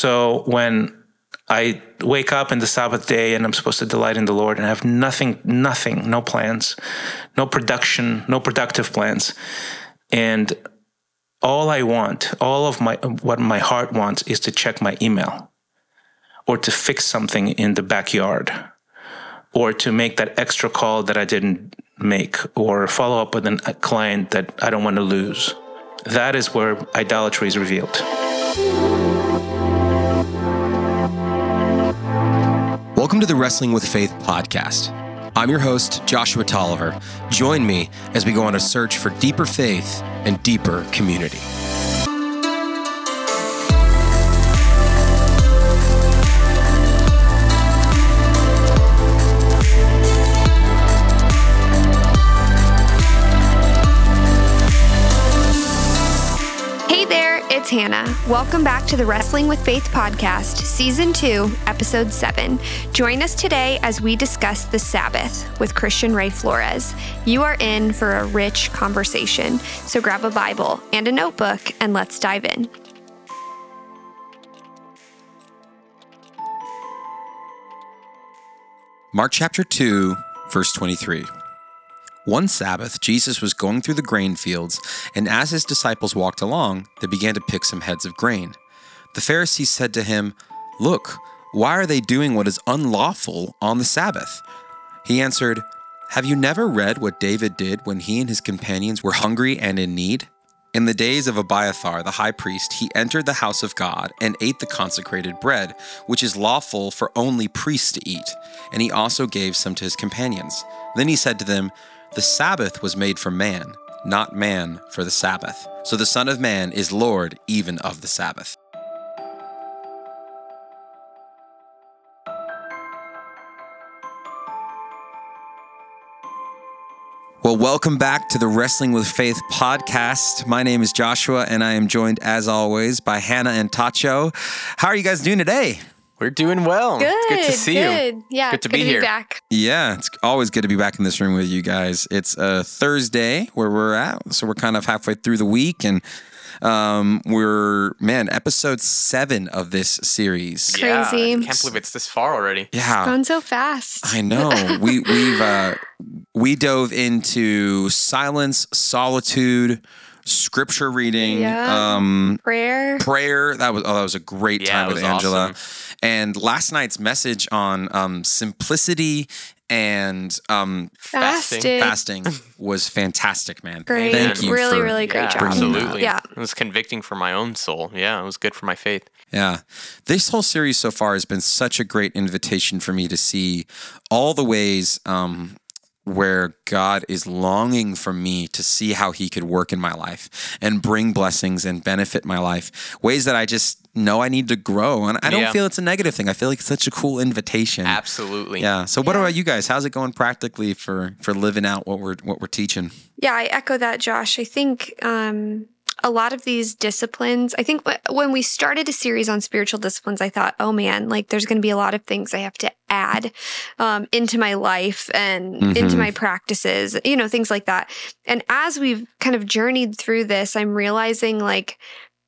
So when I wake up in the Sabbath day and I'm supposed to delight in the Lord and I have nothing, nothing, no plans, no production, no productive plans. And all I want, all of my what my heart wants is to check my email or to fix something in the backyard or to make that extra call that I didn't make or follow up with a client that I don't want to lose. That is where idolatry is revealed. Welcome to the Wrestling with Faith podcast. I'm your host, Joshua Tolliver. Join me as we go on a search for deeper faith and deeper community. It's Hannah. Welcome back to the Wrestling with Faith podcast, season two, episode seven. Join us today as we discuss the Sabbath with Christian Ray Flores. You are in for a rich conversation, so grab a Bible and a notebook and let's dive in. Mark chapter 2, verse 23. One Sabbath, Jesus was going through the grain fields, and as his disciples walked along, they began to pick some heads of grain. The Pharisees said to him, Look, why are they doing what is unlawful on the Sabbath? He answered, Have you never read what David did when he and his companions were hungry and in need? In the days of Abiathar the high priest, he entered the house of God and ate the consecrated bread, which is lawful for only priests to eat, and he also gave some to his companions. Then he said to them, the Sabbath was made for man, not man for the Sabbath. So the Son of Man is Lord even of the Sabbath. Well, welcome back to the Wrestling with Faith podcast. My name is Joshua, and I am joined, as always, by Hannah and Tacho. How are you guys doing today? We're doing well. Good. It's good to see good. you. Yeah. Good to good be to here. Be back. Yeah, it's always good to be back in this room with you guys. It's a Thursday where we're at, so we're kind of halfway through the week, and um, we're man episode seven of this series. Crazy. Yeah, I can't believe it's this far already. Yeah, Gone so fast. I know. we we've uh, we dove into silence, solitude, scripture reading, Yeah. um, Prayer. prayer. That was oh, that was a great Yeah, time with Angela. awesome. And last night's message on um, simplicity and um, Fasting. Fasting was fantastic, man. Great. Thank you really, for really great yeah, job. bringing absolutely. Yeah. It was convicting for my own soul. Yeah, it was good for my faith. Yeah. This whole series so far has been such a great invitation for me to see all the ways um, where God is longing for me to see how He could work in my life and bring blessings and benefit my life. Ways that I just know I need to grow. And I don't Yeah. feel it's a negative thing. I feel like it's such a cool invitation. Absolutely. Yeah. So what Yeah. about you guys? How's it going practically for for living out what we're what we're teaching? Yeah, I echo that, Josh. I think um, a lot of these disciplines, I think when we started a series on spiritual disciplines, I thought, oh man, like there's going to be a lot of things I have to add um, into my life and into Mhm. my practices, you know, things like that. And as we've kind of journeyed through this, I'm realizing like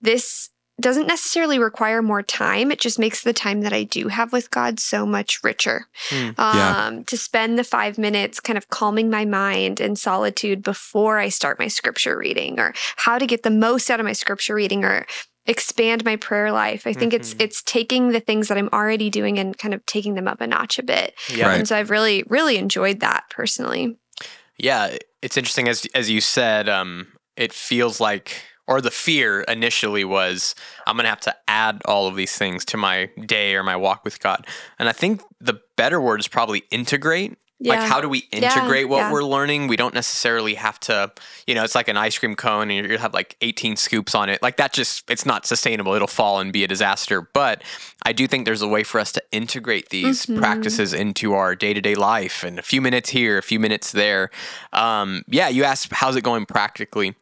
this doesn't necessarily require more time. It just makes the time that I do have with God so much richer. Hmm. Yeah. Um, To spend the five minutes kind of calming my mind in solitude before I start my scripture reading, or how to get the most out of my scripture reading, or expand my prayer life. I think it's Mhm. it's taking the things that I'm already doing and kind of taking them up a notch a bit. Yeah. Right. And so I've really really enjoyed that personally. Yeah. It's interesting as as you said, um, it feels like or the fear initially was I'm gonna have to add all of these things to my day or my walk with God. And I think the better word is probably integrate. Like how do we Yeah, integrate what yeah. we're learning? We don't necessarily have to, you know, it's like an ice cream cone and you have like 18 scoops on it. Like that just it's not sustainable. It'll fall and be a disaster. But I do think there's a way for us to integrate these Mhm. practices into our day-to-day life and a few minutes here, a few minutes there. Um, yeah, you asked how's it going practically?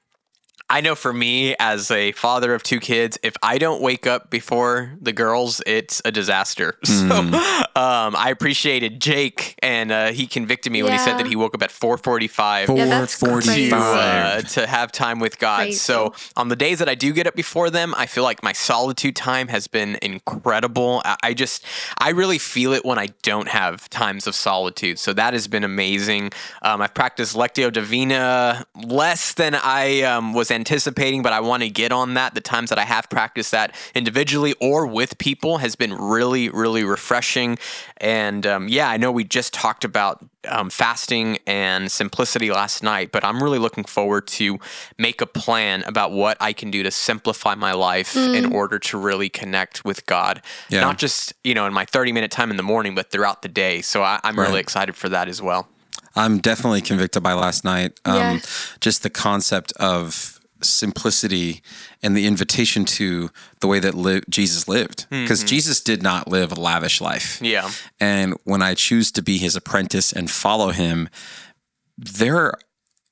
I know for me, as a father of two kids, if I don't wake up before the girls, it's a disaster. So um, I appreciated Jake, and uh, he convicted me when he said that he woke up at 4:45 Yeah, that's to, 4:45. uh, to have time with God. Crazy. So on the days that I do get up before them, I feel like my solitude time has been incredible. I, I just, I really feel it when I don't have times of solitude. So that has been amazing. Um, I've practiced Lectio Divina less than I um, was anticipating, but I want to get on that. The times that I have practiced that individually or with people has been really, really refreshing. And um, yeah, I know we just talked about um, fasting and simplicity last night, but I'm really looking forward to make a plan about what I can do to simplify my life in order to really connect with God. Yeah. Not just you know in my 30 minute time in the morning, but throughout the day. So I, I'm really excited for that as well. I'm definitely convicted by last night. Um, Yeah. Just the concept of simplicity and the invitation to the way that li- Jesus lived. Mm-hmm. Because Jesus did not live a lavish life. Yeah. And when I choose to be his apprentice and follow him, there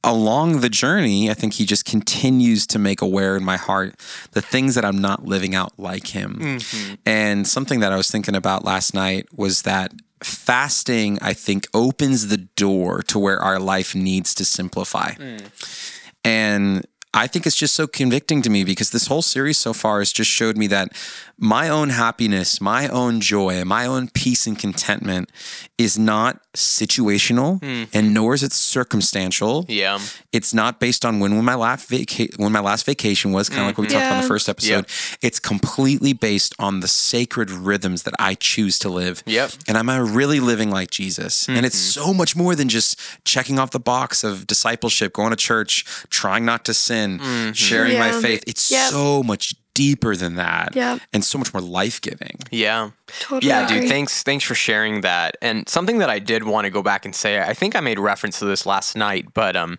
along the journey, I think he just continues to make aware in my heart the things that I'm not living out like him. Mm-hmm. And something that I was thinking about last night was that fasting, I think, opens the door to where our life needs to simplify. Mm. And I think it's just so convicting to me because this whole series so far has just showed me that my own happiness, my own joy, my own peace and contentment is not situational hmm. and nor is it circumstantial. Yeah. It's not based on when, when my last vaca- when my last vacation was, kind of like what we talked about in the first episode. It's completely based on the sacred rhythms that I choose to live. Yep. And am I really living like Jesus? And it's mm-hmm. so much more than just checking off the box of discipleship, going to church, trying not to sin, mm-hmm. sharing my faith. It's Yep. so much deeper than that. Yep. And so much more life giving. Yeah. Totally yeah, dude, thanks thanks for sharing that. And something that I did want to go back and say, I think I made reference to this last night, but um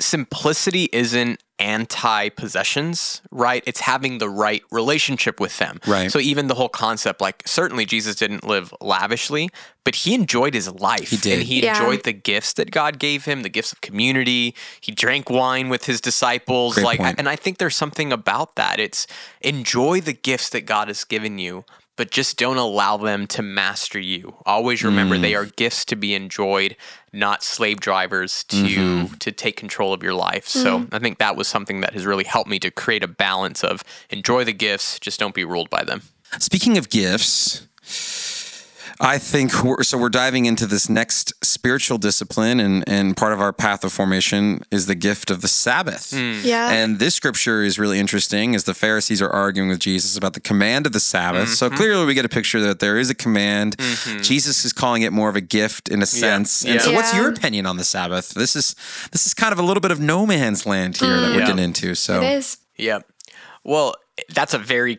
simplicity isn't anti possessions, right? It's having the right relationship with them. Right. So even the whole concept, like certainly Jesus didn't live lavishly, but he enjoyed his life. He did. And he Yeah. enjoyed the gifts that God gave him, the gifts of community. He drank wine with his disciples. Great like point. and I think there's something about that. It's enjoy the gifts that God has given you, but just don't allow them to master you. Always remember Mm. they are gifts to be enjoyed, not slave drivers to Mm-hmm. to take control of your life. So I think that was something that has really helped me to create a balance of enjoy the gifts, just don't be ruled by them. Speaking of gifts, I think we're, so. We're diving into this next spiritual discipline, and and part of our path of formation is the gift of the Sabbath. Yeah. And this scripture is really interesting as the Pharisees are arguing with Jesus about the command of the Sabbath. So Mm-hmm. clearly, we get a picture that there is a command. Jesus is calling it more of a gift in a sense. And Yeah. so, what's your opinion on the Sabbath? This is this is kind of a little bit of no man's land here that we're Yeah. getting into. So, it is. Yeah. Well, that's a very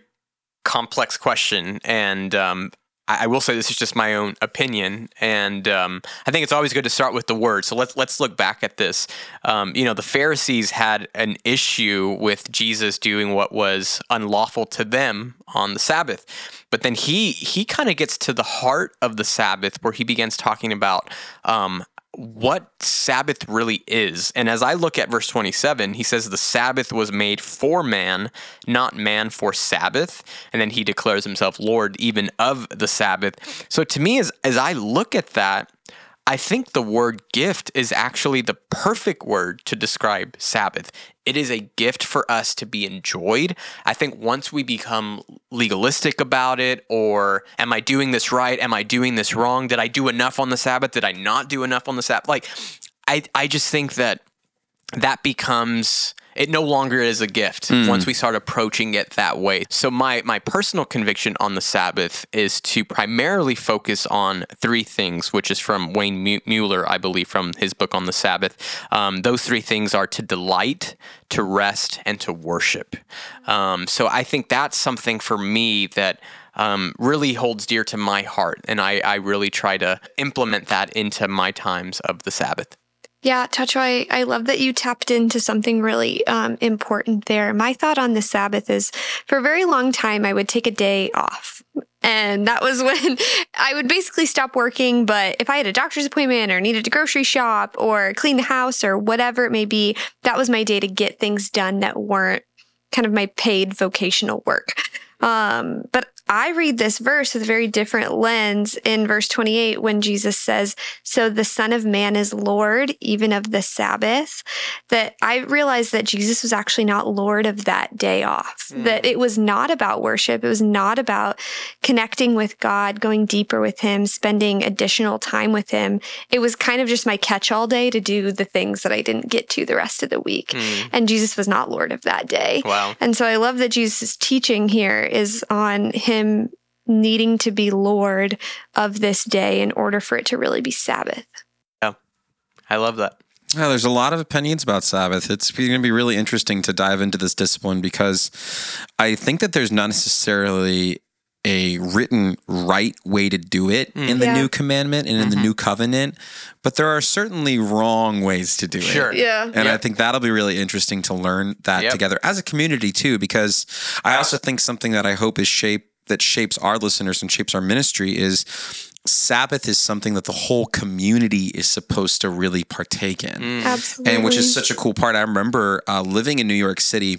complex question. And um, I, I will say this is just my own opinion. And um, I think it's always good to start with the word. So let's let's look back at this. Um, you know, the Pharisees had an issue with Jesus doing what was unlawful to them on the Sabbath. But then he he kind of gets to the heart of the Sabbath where he begins talking about um, what Sabbath really is. And as I look at verse 27, he says the Sabbath was made for man, not man for Sabbath. And then he declares himself Lord even of the Sabbath. So to me, as, as I look at that, I think the word gift is actually the perfect word to describe Sabbath. It is a gift for us to be enjoyed. I think once we become legalistic about it, or am I doing this right? Am I doing this wrong? Did I do enough on the Sabbath? Did I not do enough on the Sabbath? Like, I, I just think that that becomes it no longer is a gift once we start approaching it that way. So my my personal conviction on the Sabbath is to primarily focus on three things, which is from Wayne Muller, I believe, from his book on the Sabbath. Um, those three things are to delight, to rest, and to worship. Um, so I think that's something for me that. Um, really holds dear to my heart, and I, I really try to implement that into my times of the Sabbath. Yeah, Tacho, I, I love that you tapped into something really um, important there. My thought on the Sabbath is for a very long time, I would take a day off. And that was when I would basically stop working. But if I had a doctor's appointment or needed to grocery shop or clean the house or whatever it may be, that was my day to get things done that weren't kind of my paid vocational work. Um, but I read this verse with a very different lens in verse 28 when Jesus says, So the Son of Man is Lord, even of the Sabbath. That I realized that Jesus was actually not Lord of that day off, mm. that it was not about worship. It was not about connecting with God, going deeper with Him, spending additional time with Him. It was kind of just my catch all day to do the things that I didn't get to the rest of the week. Mm. And Jesus was not Lord of that day. Wow. And so I love that Jesus' teaching here is on Him him needing to be Lord of this day in order for it to really be Sabbath. Yeah, I love that. Yeah, there's a lot of opinions about Sabbath. It's going to be really interesting to dive into this discipline because I think that there's not necessarily a written right way to do it mm. in the yeah. new commandment and in mm-hmm. the new covenant, but there are certainly wrong ways to do sure. it. Yeah. And yep. I think that'll be really interesting to learn that yep. together as a community too, because I also think something that I hope is shaped that shapes our listeners and shapes our ministry is Sabbath is something that the whole community is supposed to really partake in. Mm. Absolutely. And which is such a cool part. I remember uh, living in New York City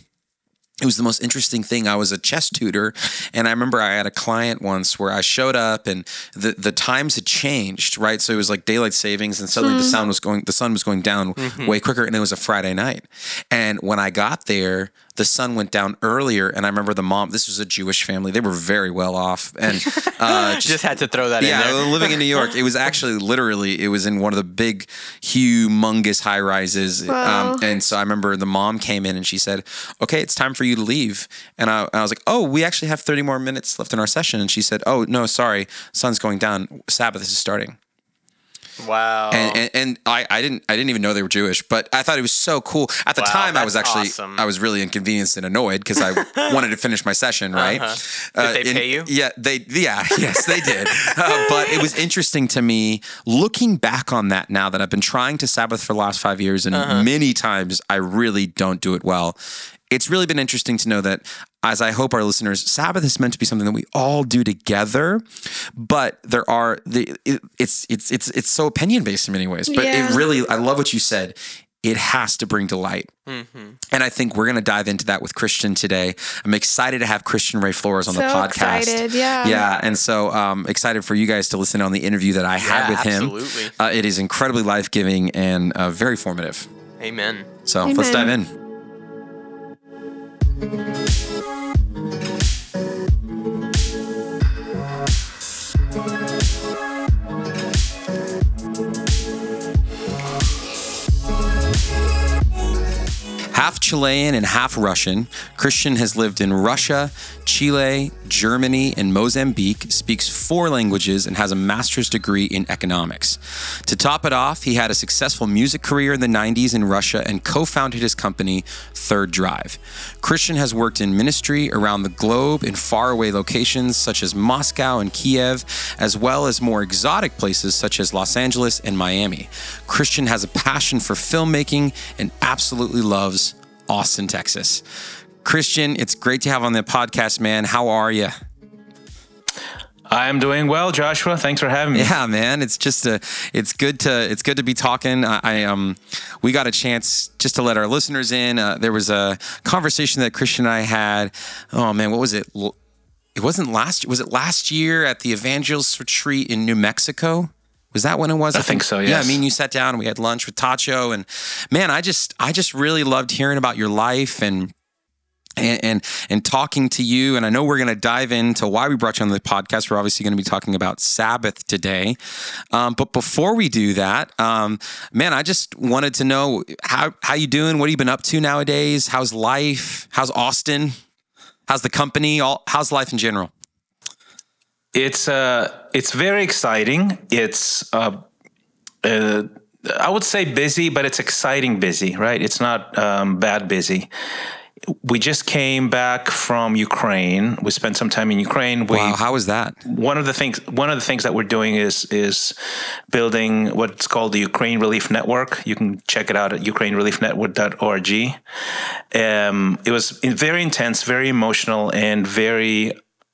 it was the most interesting thing. I was a chess tutor, and I remember I had a client once where I showed up, and the the times had changed, right? So it was like daylight savings, and suddenly mm-hmm. the sun was going the sun was going down mm-hmm. way quicker, and it was a Friday night. And when I got there, the sun went down earlier, and I remember the mom. This was a Jewish family; they were very well off, and uh, just, just, had to throw that yeah, in there. living in New York, it was actually literally it was in one of the big, humongous high rises, um, and so I remember the mom came in and she said, "Okay, it's time for you to leave," and I, I was like, "Oh, we actually have thirty more minutes left in our session," and she said, "Oh no, sorry, sun's going down. Sabbath is starting." Wow. And, and, and, I, I didn't I didn't even know they were Jewish, but I thought it was so cool. At the wow, time, I was actually awesome. I was really inconvenienced and annoyed because I wanted to finish my session. Right? Uh-huh. Did they uh, pay you? Yeah, they yeah yes they did. uh, but it was interesting to me looking back on that now that I've been trying to Sabbath for the last five years, and uh-huh. many times I really don't do it well it's really been interesting to know that as I hope our listeners, Sabbath is meant to be something that we all do together, but there are the it, it's it's it's it's so opinion based in many ways. But yeah. it really, I love what you said. It has to bring delight, mm-hmm. and I think we're going to dive into that with Christian today. I'm excited to have Christian Ray Flores on so the podcast. Excited, yeah, yeah, and so um, excited for you guys to listen on the interview that I had yeah, with him. Uh, it is incredibly life giving and uh, very formative. Amen. So Amen. let's dive in. Half Chilean and half Russian, Christian has lived in Russia, Chile, Germany, and Mozambique, speaks four languages, and has a master's degree in economics. To top it off, he had a successful music career in the 90s in Russia and co founded his company, Third Drive. Christian has worked in ministry around the globe in faraway locations such as Moscow and Kiev, as well as more exotic places such as Los Angeles and Miami. Christian has a passion for filmmaking and absolutely loves Austin, Texas. Christian, it's great to have on the podcast, man. How are you? I'm doing well, Joshua. Thanks for having me. Yeah, man. It's just a, it's good to, it's good to be talking. I, I um, we got a chance just to let our listeners in. Uh, there was a conversation that Christian and I had. Oh man, what was it? It wasn't last. Was it last year at the Evangelist Retreat in New Mexico? Was that when it was? I, I think, think, so. Yes. Yeah. I mean, you sat down and we had lunch with Tacho, and man, I just, I just really loved hearing about your life and. And, and, and talking to you, and I know we're going to dive into why we brought you on the podcast. We're obviously going to be talking about Sabbath today, um, but before we do that, um, man, I just wanted to know how how you doing? What have you been up to nowadays? How's life? How's Austin? How's the company? All how's life in general? It's uh, it's very exciting. It's uh, uh, I would say busy, but it's exciting busy, right? It's not um, bad busy. We just came back from Ukraine. We spent some time in Ukraine. We, wow, how was that? One of the things one of the things that we're doing is is building what's called the Ukraine Relief Network. You can check it out at ukrainereliefnetwork.org. Um, it was very intense, very emotional, and very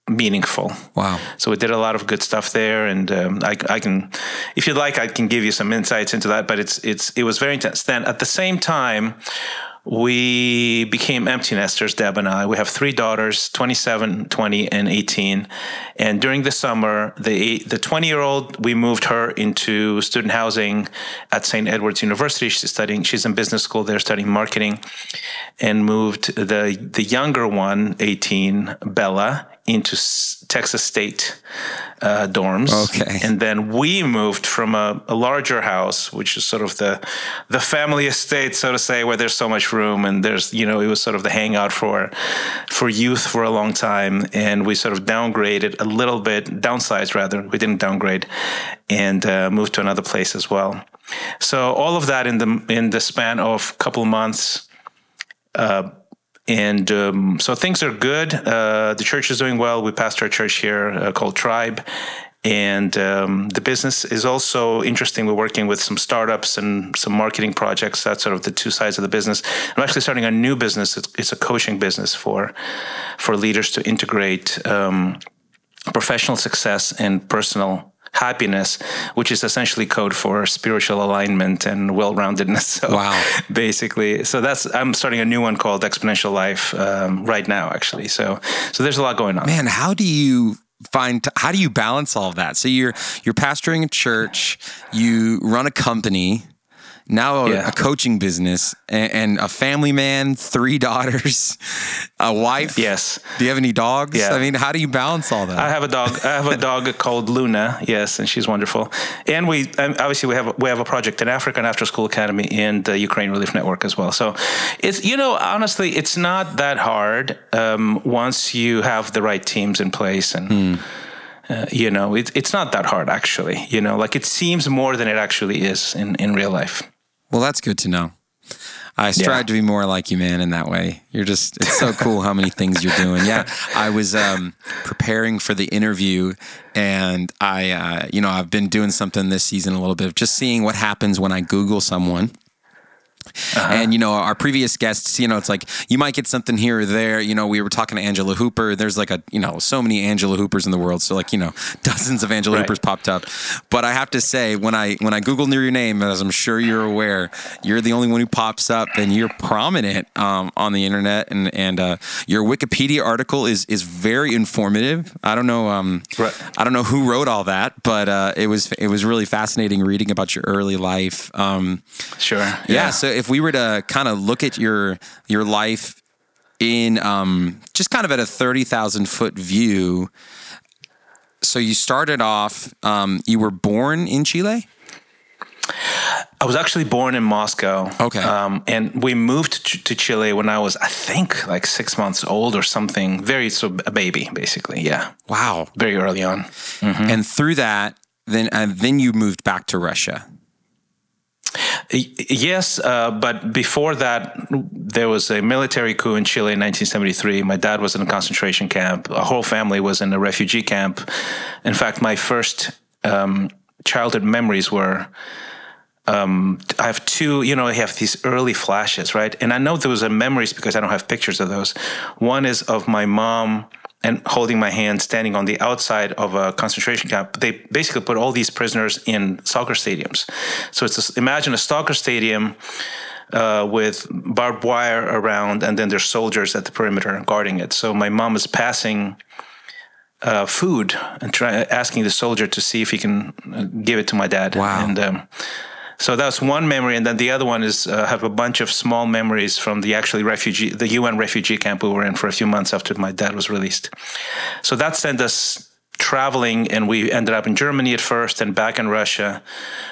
meaningful. Wow. So we did a lot of good stuff there, and um, I, I, can, if you'd like, I can give you some insights into that. But it's it's it was very intense. Then at the same time, we became empty nesters, Deb and I. We have three daughters, 27, 20, and 18. And during the summer, the the 20 year old, we moved her into student housing at St. Edward's University. She's studying, she's in business school there studying marketing, and moved the the younger one, 18, Bella, into Texas State uh, dorms. Okay. And then we moved from a, a, larger house, which is sort of the the family estate, so to say, where there's so much room and there's you know it was sort of the hangout for for youth for a long time. And we sort of downgraded a little bit, downsized rather. We didn't downgrade, and uh, moved to another place as well. So all of that in the in the span of a couple months. Uh, and um, so things are good. Uh, the church is doing well. We passed our church here uh, called Tribe. And um, the business is also interesting. We're working with some startups and some marketing projects. That's sort of the two sides of the business. I'm actually starting a new business. It's, it's a coaching business for for leaders to integrate um, professional success and personal happiness, which is essentially code for spiritual alignment and well-roundedness. So wow. basically, so that's I'm starting a new one called Exponential Life um, right now, actually. So so there's a lot going on. Man, how do you find how do you balance all of that? So you're you're pastoring a church, you run a company now a, yeah. a coaching business and, and, a family man, three daughters, a wife. Yes. Do you have any dogs? Yeah. I mean, how do you balance all that? I have a dog. I have a dog called Luna. Yes, and she's wonderful. And we obviously we have we have a project in Africa, an after school academy, and the Ukraine Relief Network as well. So it's you know honestly, it's not that hard um, once you have the right teams in place and. Hmm. Uh, you know, it, it's not that hard actually. You know, like it seems more than it actually is in, in real life. Well, that's good to know. I strive yeah. to be more like you, man, in that way. You're just, it's so cool how many things you're doing. Yeah. I was um, preparing for the interview and I, uh, you know, I've been doing something this season a little bit of just seeing what happens when I Google someone uh-huh. And you know, our previous guests, you know, it's like you might get something here or there. You know, we were talking to Angela Hooper. There's like a, you know, so many Angela Hoopers in the world. So like, you know, dozens of Angela right. Hoopers popped up. But I have to say, when I when I Googled your name, as I'm sure you're aware, you're the only one who pops up, and you're prominent um, on the internet. And and uh, your Wikipedia article is is very informative. I don't know, um, right. I don't know who wrote all that, but uh, it was it was really fascinating reading about your early life. Um, sure. Yeah. yeah so if we were to kind of look at your your life in um, just kind of at a thirty thousand foot view, so you started off. Um, you were born in Chile. I was actually born in Moscow. Okay. Um, and we moved to, to, Chile when I was, I think, like six months old or something. Very, so a baby, basically. Yeah. Wow. Very early on. Mm-hmm. And through that, then uh, then you moved back to Russia. Yes, uh, but before that, there was a military coup in Chile in 1973. My dad was in a concentration camp. Our whole family was in a refugee camp. In fact, my first um, childhood memories were. Um, I have two, you know, I have these early flashes, right? And I know those are memories because I don't have pictures of those. One is of my mom and holding my hand, standing on the outside of a concentration camp. They basically put all these prisoners in soccer stadiums. So it's a, imagine a soccer stadium uh, with barbed wire around, and then there's soldiers at the perimeter guarding it. So my mom is passing. Uh, food and try, asking the soldier to see if he can uh, give it to my dad. Wow. And um, so that's one memory, and then the other one is uh, have a bunch of small memories from the actually refugee, the UN refugee camp we were in for a few months after my dad was released. So that sent us traveling, and we ended up in Germany at first, and back in Russia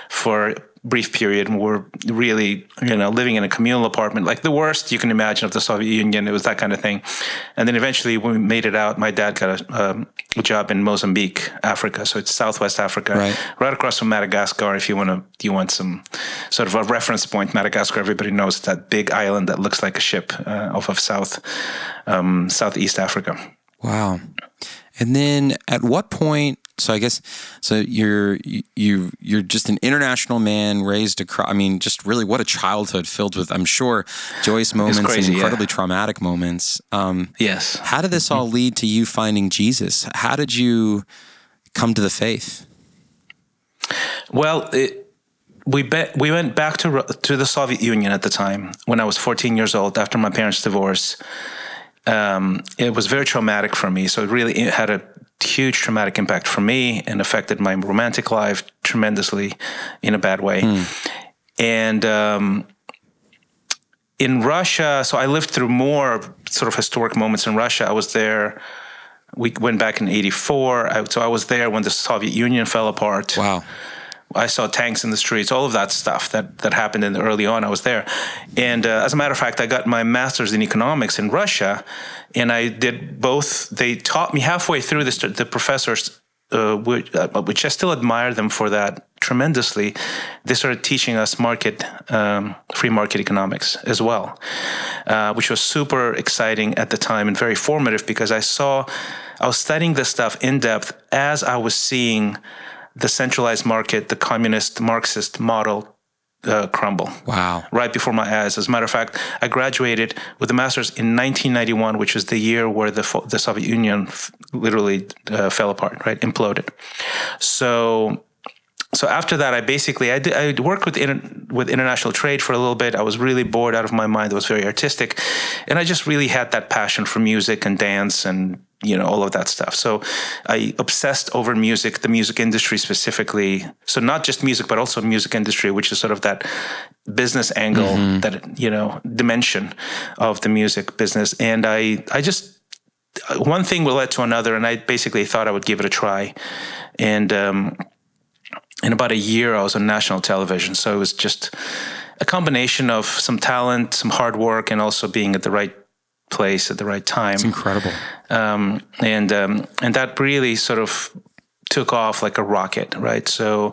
for brief period and we're really you know living in a communal apartment like the worst you can imagine of the soviet union it was that kind of thing. And then eventually when we made it out my dad got a, um, a job in mozambique africa. So it's southwest africa right, right across from madagascar if you want to you want some sort of a reference point. Madagascar everybody knows that big island that looks like a ship uh, off of south um, southeast africa. Wow. And then at what point So I guess so. You're you you're just an international man raised across. I mean, just really what a childhood filled with. I'm sure joyous moments crazy, and yeah. incredibly traumatic moments. Um, Yes. how did this all lead to you finding Jesus? How did you come to the faith? Well, it, we be, we went back to to the Soviet Union at the time when I was 14 years old after my parents' divorce. Um, it was very traumatic for me, so it really had a huge traumatic impact for me and affected my romantic life tremendously in a bad way. And um, in Russia, so I lived through more sort of historic moments in Russia. I was there. We went back in '84, so I was there when the Soviet Union fell apart. Wow. I saw tanks in the streets, all of that stuff that, that happened in the early on. I was there, and uh, as a matter of fact, I got my master's in economics in Russia, and I did both. They taught me halfway through. The professors, uh, which, uh, which I still admire them for that tremendously, they started teaching us market, um, free market economics as well, uh, which was super exciting at the time and very formative because I saw, I was studying this stuff in depth as I was seeing the centralized market, the communist Marxist model uh, crumble. Wow. Right before my eyes. As a matter of fact, I graduated with a master's in 1991, which is the year where the, the Soviet Union f- literally uh, fell apart, right? Imploded. So so after that, I basically I, did, I worked with with international trade for a little bit. I was really bored out of my mind. I was very artistic, and I just really had that passion for music and dance and you know all of that stuff. So I obsessed over music, the music industry specifically. So not just music, but also music industry, which is sort of that business angle, that you know dimension of the music business. And I I just one thing will lead to another, and I basically thought I would give it a try, and. Um, in about a year, I was on national television. So it was just a combination of some talent, some hard work, and also being at the right place at the right time. It's incredible. Um, and um, and that really sort of took off like a rocket, right? So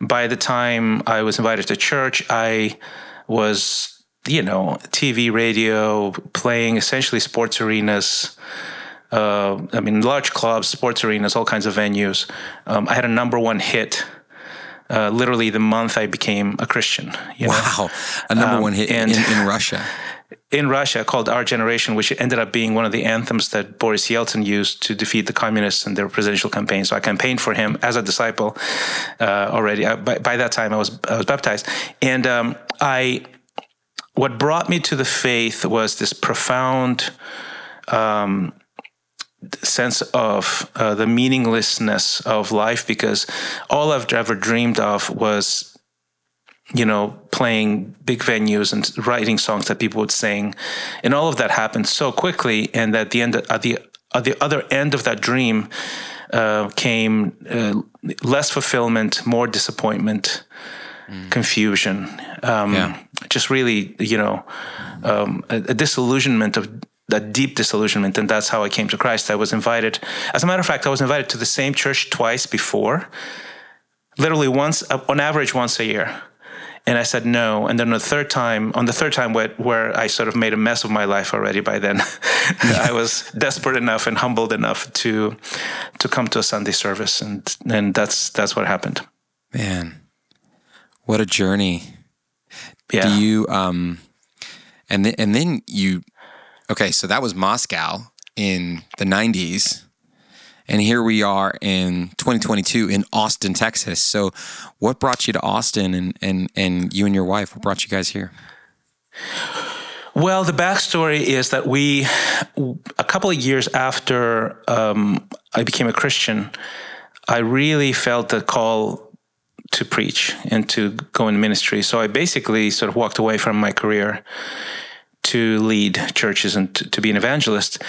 by the time I was invited to church, I was, you know, TV, radio, playing essentially sports arenas. Uh, I mean, large clubs, sports arenas, all kinds of venues. Um, I had a number one hit uh, literally the month I became a Christian. You know? Wow. A number Um, one hit in, in Russia. in Russia called Our Generation, which ended up being one of the anthems that Boris Yeltsin used to defeat the communists in their presidential campaign. So I campaigned for him as a disciple uh, already. I, by, by that time, I was I was baptized, and um, I. What brought me to the faith was this profound um, sense of uh, the meaninglessness of life, because all I've ever dreamed of was you know, playing big venues and writing songs that people would sing, and all of that happened so quickly. And at the end, at the at the other end of that dream, uh, came uh, less fulfillment, more disappointment, confusion, um, Yeah. just really, you know, um, a, a disillusionment of a deep disillusionment, and that's how I came to Christ. I was invited. As a matter of fact, I was invited to the same church twice before, literally once, uh, on average, once a year. And I said no. And then the third time, on the third time where, where I sort of made a mess of my life already by then, I was desperate enough and humbled enough to to come to a Sunday service, and and that's that's what happened. Man, what a journey. Yeah. Do you um and then and then you okay, so that was Moscow in the 90s. And here we are in 2022 in Austin, Texas. So what brought you to Austin and and and you and your wife, what brought you guys here? Well, the backstory is that we, a couple of years after um, I became a Christian, I really felt the call to preach and to go in ministry. So I basically sort of walked away from my career to lead churches and to, to be an evangelist,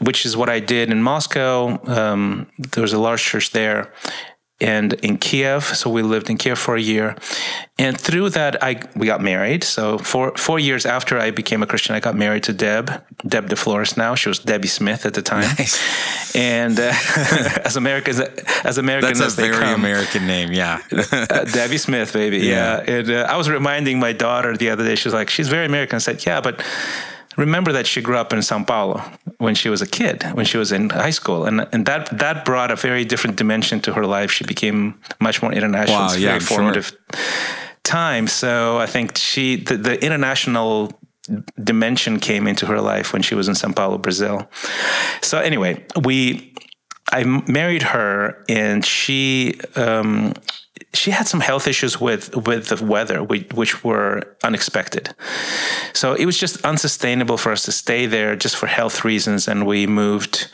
which is what I did in Moscow. Um, there was a large church there. And in Kiev, so we lived in Kiev for a year, and through that, I we got married. So four four years after I became a Christian, I got married to Deb, Deb DeFlores. Now she was Debbie Smith at the time, Nice. and uh, as Americans as American That's a very come, American name, yeah. uh, Debbie Smith, baby. Yeah. Yeah. And uh, I was reminding my daughter the other day, she was like, she's very American. I said, yeah, but remember that she grew up in Sao Paulo when she was a kid, when she was in high school, and and that that brought a very different dimension to her life. She became much more international. Wow, yeah, very I'm sure. formative time. So I think she the, the international dimension came into her life when she was in Sao Paulo, Brazil. So anyway, we I married her, and she um, she had some health issues with with the weather, which, which were unexpected. So it was just unsustainable for us to stay there just for health reasons, and we moved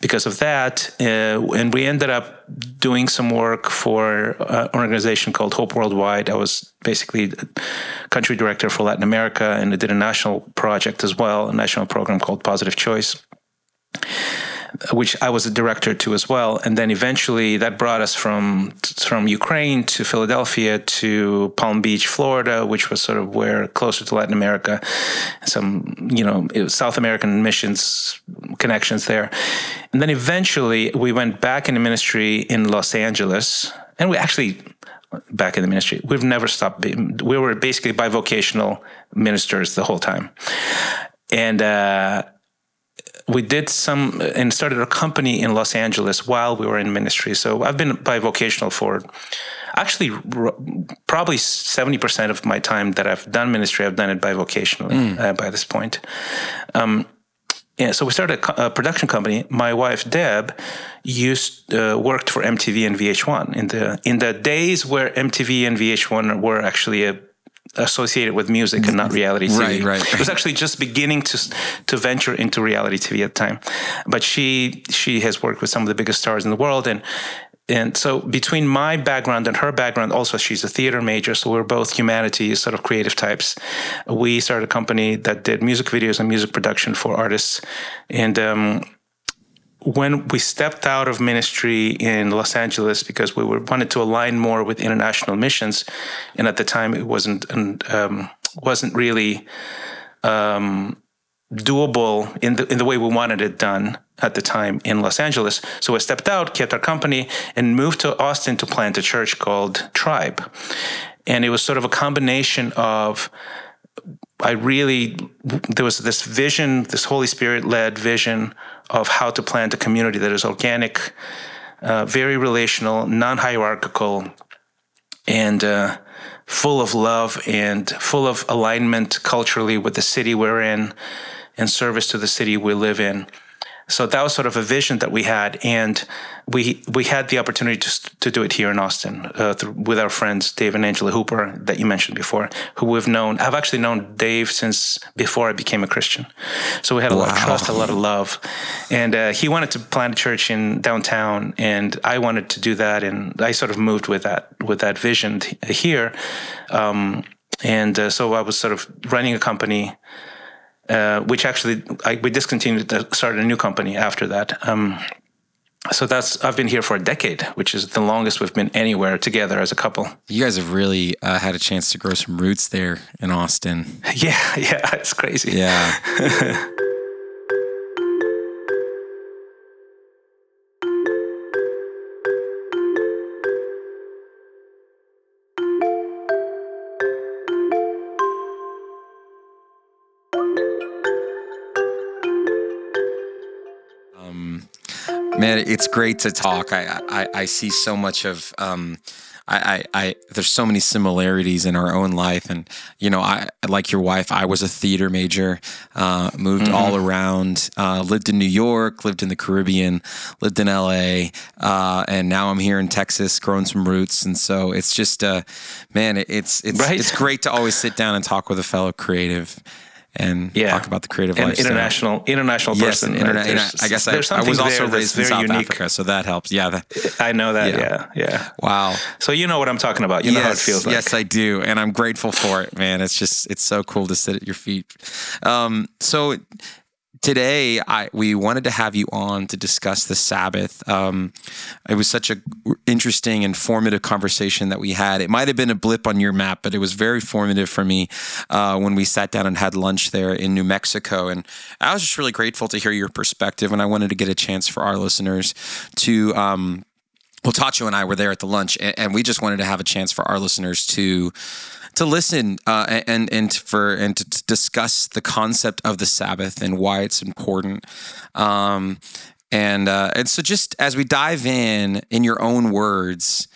because of that. Uh, and we ended up doing some work for an organization called Hope Worldwide. I was basically country director for Latin America, and I did a national project as well, a national program called Positive Choice which I was a director to as well. And then eventually that brought us from from Ukraine to Philadelphia to Palm Beach, Florida, which was sort of where closer to Latin America, some you know South American missions connections there. And then eventually we went back into ministry in Los Angeles, and we actually back in the ministry. We've never stopped. Being, we were basically bivocational ministers the whole time, and. Uh, we did some and started a company in Los Angeles while we were in ministry. So I've been bivocational for actually r- probably 70% of my time that I've done ministry, I've done it bivocationally mm. uh, by this point. Um, yeah, so we started a, a, production company. My wife Deb used uh, worked for MTV and VH1 in the in the days where MTV and VH1 were actually a associated with music and not reality TV. Right, right. It was actually just beginning to to venture into reality TV at the time. But she she has worked with some of the biggest stars in the world and and so between my background and her background, also she's a theater major, so we're both humanities, sort of creative types. We started a company that did music videos and music production for artists, and um, when we stepped out of ministry in Los Angeles because we were, wanted to align more with international missions, and at the time it wasn't um, wasn't really um, doable in the in the way we wanted it done at the time in Los Angeles. So we stepped out, kept our company, and moved to Austin to plant a church called Tribe, and it was sort of a combination of I really there was this vision, this Holy Spirit led vision of how to plant a community that is organic, uh, very relational, non hierarchical, and uh, full of love and full of alignment culturally with the city we're in and service to the city we live in. So that was sort of a vision that we had, and we we had the opportunity to to do it here in Austin uh, th- with our friends Dave and Angela Hooper that you mentioned before, who we've known. I've actually known Dave since before I became a Christian, so we had a wow. lot of trust, a lot of love, and uh, he wanted to plant a church in downtown, and I wanted to do that, and I sort of moved with that with that vision here, um, and uh, so I was sort of running a company. Uh, which actually I, we discontinued, started a new company after that. Um, so that's I've been here for a decade, which is the longest we've been anywhere together as a couple. You guys have really uh, had a chance to grow some roots there in Austin. Yeah, yeah, it's crazy. Yeah. Man, it's great to talk. I I, I see so much of um, I, I, I, there's so many similarities in our own life, and you know, I like your wife. I was a theater major, uh, moved mm-hmm. all around, uh, lived in New York, lived in the Caribbean, lived in LA, uh, and now I'm here in Texas, growing some roots. And so it's just, uh, man, it's it's right? it's great to always sit down and talk with a fellow creative and yeah. talk about the creative and lifestyle. international international yes, person. Interna- right? I guess I, I, was also raised in South unique. Africa, so that helps. Yeah, that, I know that. Yeah. yeah, yeah. Wow. So you know what I'm talking about. You know yes, how it feels like. Yes, I do, and I'm grateful for it, man. It's just it's so cool to sit at your feet. Um, so today I, we wanted to have you on to discuss the Sabbath. Um, it was such a interesting and formative conversation that we had. It might have been a blip on your map, but it was very formative for me uh, when we sat down and had lunch there in New Mexico. And I was just really grateful to hear your perspective, and I wanted to get a chance for our listeners to um, well, Tacho and I were there at the lunch, and we just wanted to have a chance for our listeners to to listen uh, and and for and to, discuss the concept of the Sabbath and why it's important. Um, and uh, and so, just as we dive in, in your own words,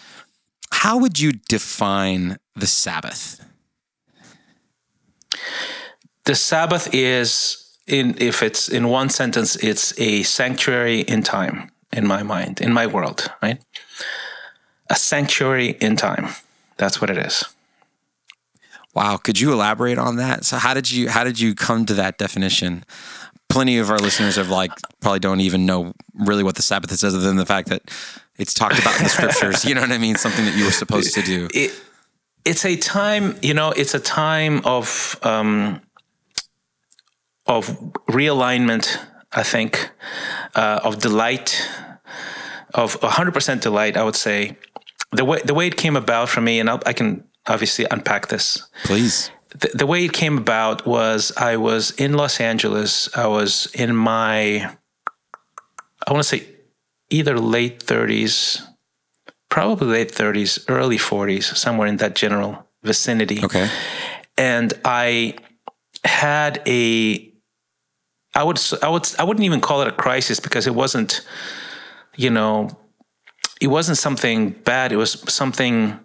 how would you define the Sabbath? The Sabbath is, in if it's in one sentence, it's a sanctuary in time. In my mind, in my world, right? A sanctuary in time. That's what it is. Wow, could you elaborate on that? So how did you how did you come to that definition? Plenty of our listeners have like probably don't even know really what the Sabbath is other than the fact that it's talked about in the scriptures. you know what I mean? Something that you were supposed to do. It, it's a time, you know, it's a time of um, of realignment. I think uh, of delight, of 100% delight. I would say the way the way it came about for me, and I'll, I can obviously unpack this. Please. The, the, way it came about was I was in Los Angeles. I was in my, I want to say either late 30s, probably late 30s, early 40s, somewhere in that general vicinity. Okay. And I had a, I would, I would, I wouldn't even call it a crisis because it wasn't, you know, it wasn't something bad. It was something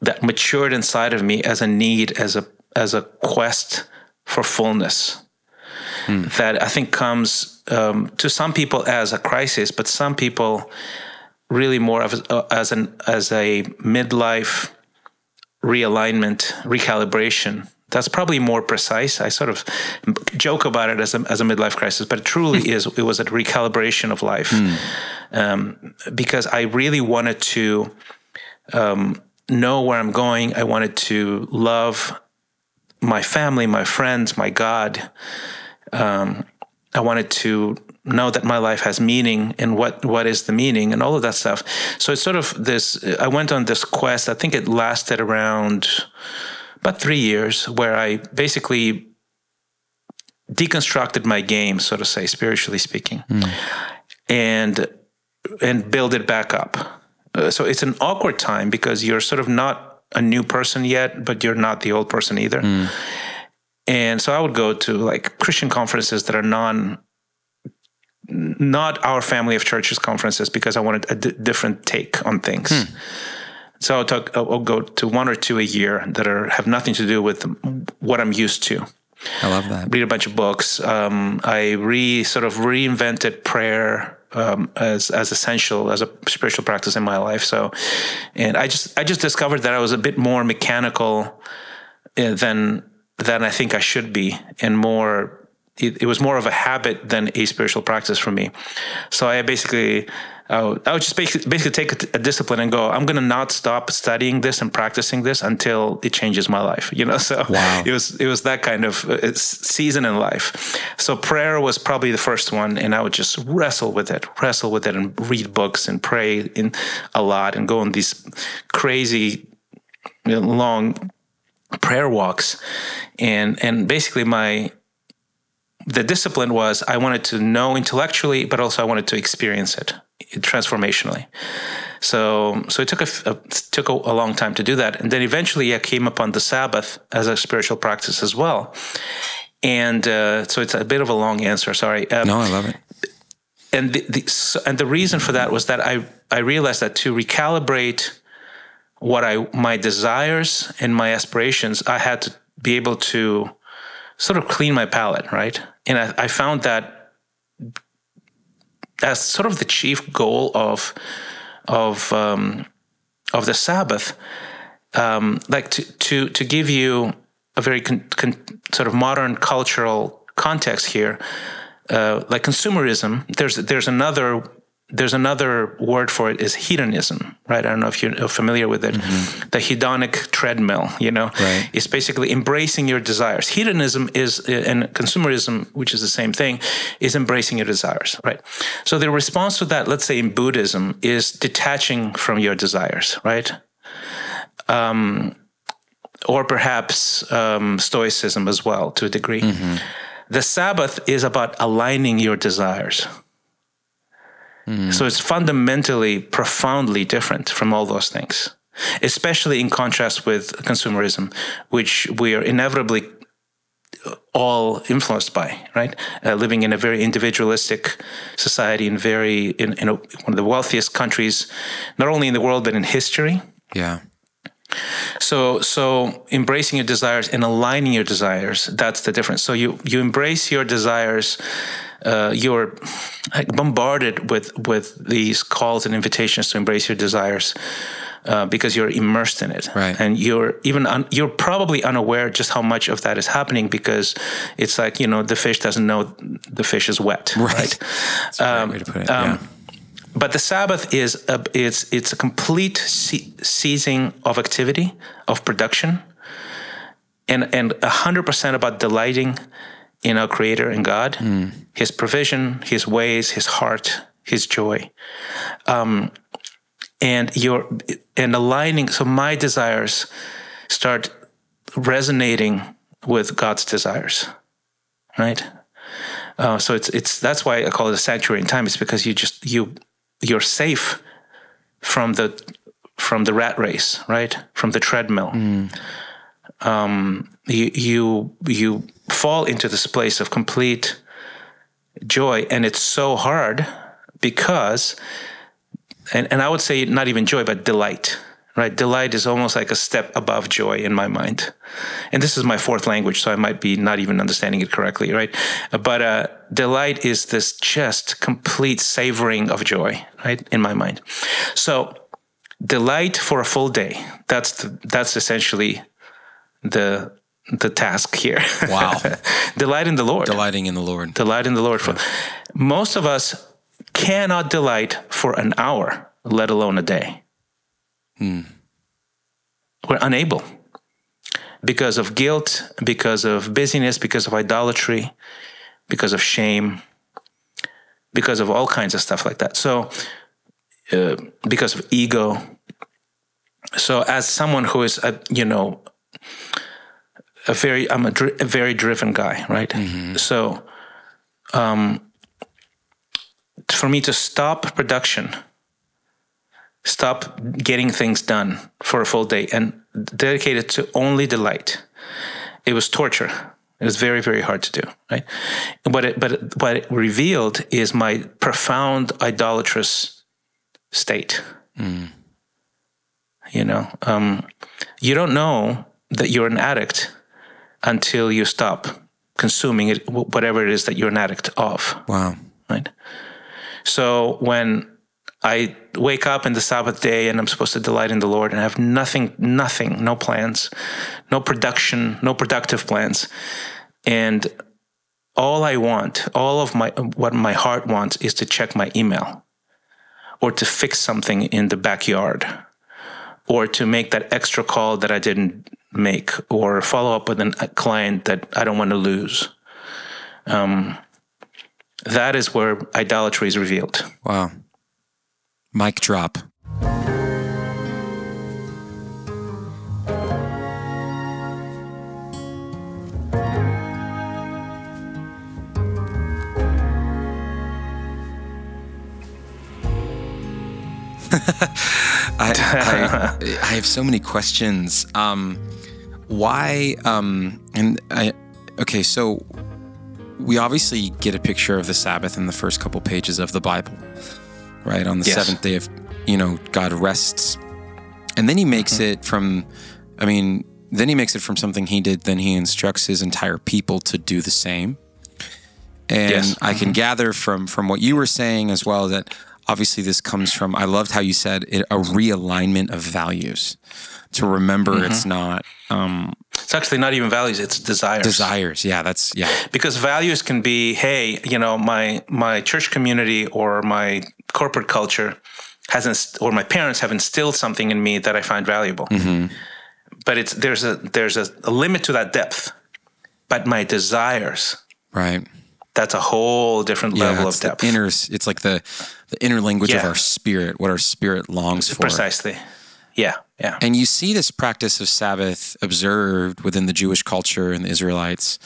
that matured inside of me as a need, as a as a quest for fullness. Hmm. That I think comes um, to some people as a crisis, but some people really more of uh, as an as a midlife realignment, recalibration. That's probably more precise. I sort of joke about it as a, as a midlife crisis, but it truly hmm. is. It was a recalibration of life hmm. um, because I really wanted to um, know where I'm going. I wanted to love my family, my friends, my God. Um, I wanted to know that my life has meaning and what what is the meaning and all of that stuff. So it's sort of this. I went on this quest. I think it lasted around about three years, where I basically deconstructed my game, so to say, spiritually speaking, mm. and and build it back up. Uh, so it's an awkward time because you're sort of not a new person yet, but you're not the old person either. Mm. And so I would go to like Christian conferences that are non not our family of churches conferences because I wanted a d- different take on things. Hmm. So I'll, talk, I'll, go to one or two a year that are have nothing to do with what I'm used to. I love that. Read a bunch of books. Um, I re sort of reinvented prayer um, as as essential as a spiritual practice in my life. So, and I just I just discovered that I was a bit more mechanical uh, than than I think I should be, and more. It, it was more of a habit than a spiritual practice for me. So I basically I would, I would just basically, basically take a, a, discipline and go, I'm going to not stop studying this and practicing this until it changes my life. You know, so wow. it was it was that kind of uh, season in life. So prayer was probably the first one, and I would just wrestle with it, wrestle with it, and read books and pray in a lot, and go on these crazy long prayer walks, and and basically my the discipline was I wanted to know intellectually, but also I wanted to experience it transformationally. So, so it took a, a took a, a, long time to do that, and then eventually I came upon the Sabbath as a spiritual practice as well. And uh, so it's a bit of a long answer. Sorry. Um, no, I love it. And the, the so, and the reason for that was that I I realized that to recalibrate what I my desires and my aspirations, I had to be able to sort of clean my palate, right? And I, I found that as sort of the chief goal of of um, of the Sabbath, um, like to to to give you a very con, con, sort of modern cultural context here, uh, like consumerism. There's there's another there's another word for it is hedonism, right? I don't know if you're familiar with it. Mm-hmm. The hedonic treadmill, you know, right. is basically embracing your desires. Hedonism is, and consumerism, which is the same thing, is embracing your desires, right? So the response to that, let's say in Buddhism, is detaching from your desires, right? Um, or perhaps um, Stoicism as well, to a degree. Mm-hmm. The Sabbath is about aligning your desires So it's fundamentally, profoundly different from all those things, especially in contrast with consumerism, which we are inevitably all influenced by, right? Uh, living in a very individualistic society and very in, in a, one of the wealthiest countries, not only in the world but in history. Yeah. So, so embracing your desires and aligning your desires—that's the difference. So you you embrace your desires. Uh, you're bombarded with with these calls and invitations to embrace your desires. Uh, because you're immersed in it, Right. and you're even un- you're probably unaware just how much of that is happening because it's like you know the fish doesn't know the fish is wet, right? That's a great way to put it. yeah. but the Sabbath is a, it's it's a complete ce- ceasing of activity of production, and and hundred percent about delighting in our Creator and God, His provision, His ways, His heart, His joy, um, and your and aligning. So my desires start resonating with God's desires, right? Uh, so it's it's that's why I call it a sanctuary in time. It's because you just you you're safe from the from the rat race, right? From the treadmill. Um, you you you fall into this place of complete joy, and it's so hard because, and and I would say not even joy, but delight. Right, delight is almost like a step above joy in my mind, and this is my fourth language, so I might be not even understanding it correctly. Right, but uh, delight is this just complete savoring of joy. Right, in my mind. So, delight for a full day. That's the, that's essentially the the task here. Wow. delight in the Lord. Delighting in the Lord. Delight in the Lord. For most of us cannot delight for an hour, let alone a day. We're unable because of guilt, because of busyness, because of idolatry, because of shame, because of all kinds of stuff like that. So, uh, because of ego. So, as someone who is, a, you know, a very, I'm a, dri- a very driven guy, right? So, um, for me to stop production, stop getting things done for a full day and dedicate it to only delight, it was torture. It was very, very hard to do, right? But it, but it, what it revealed is my profound idolatrous state. You know, um, you don't know that you're an addict until you stop consuming it, whatever it is that you're an addict of Wow. right? So when I wake up in the Sabbath day and I'm supposed to delight in the Lord and I have nothing, nothing, no plans, no production, no productive plans, and all I want, all of my what my heart wants is to check my email or to fix something in the backyard or to make that extra call that I didn't make or follow up with an- a client that I don't want to lose. Um, that is where idolatry is revealed. Wow. Mic drop. I, I, I have so many questions. Um, why? Um, and I, okay, so we obviously get a picture of the Sabbath in the first couple pages of the Bible, right? On the Yes. seventh day of, you know, God rests. And then he makes Mm-hmm. it from, I mean, then he makes it from something he did, then he instructs his entire people to do the same. And Yes. Mm-hmm. I can gather from from what you were saying as well that obviously this comes from I loved how you said it, a realignment of values. To remember Mm-hmm. it's not um, It's actually not even values; it's desires. desires. Yeah, that's yeah. Because values can be, hey, you know, my my church community or my corporate culture hasn't, or my parents have instilled something in me that I find valuable. But it's there's a there's a, a limit to that depth. But my desires, Right. that's a whole different Yeah, level of the depth. inner. It's like the the inner language of our spirit, what our spirit longs for. Precisely. Yeah. Yeah. And you see this practice of Sabbath observed within the Jewish culture and the Israelites,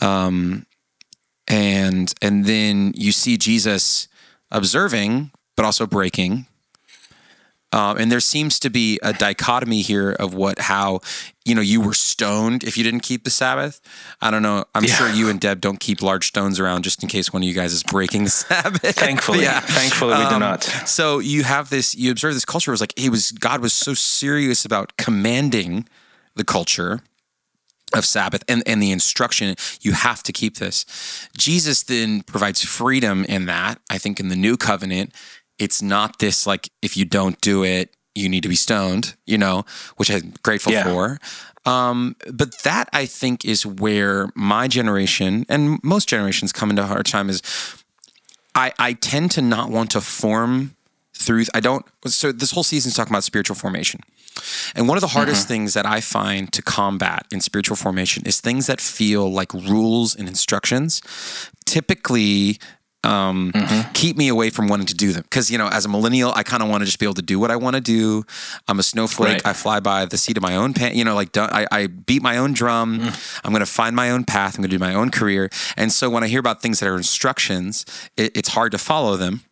um, and and then you see Jesus observing, but also breaking. Um, and there seems to be a dichotomy here of what, how, you know, you were stoned if you didn't keep the Sabbath. I don't know. I'm Yeah. sure you and Deb don't keep large stones around just in case one of you guys is breaking the Sabbath. Thankfully, thankfully we do Um, not. So you have this, you observe this culture. It was like he was, God was so serious about commanding the culture of Sabbath and, and the instruction, you have to keep this. Jesus then provides freedom in that. I think in the new covenant, it's not this like, if you don't do it, you need to be stoned, you know, which I'm grateful Yeah. for. Um, but that I think is where my generation and most generations come into a hard time is I, I tend to not want to form through I don't so this whole season is talking about spiritual formation. And one of the hardest things that I find to combat in spiritual formation is things that feel like rules and instructions. Typically um, keep me away from wanting to do them because you know as a millennial i kind of want to just be able to do what i want to do i'm a snowflake Right. i fly by the seat of my own pants you know like I, I beat my own drum i'm going to find my own path i'm going to do my own career and so when i hear about things that are instructions it, it's hard to follow them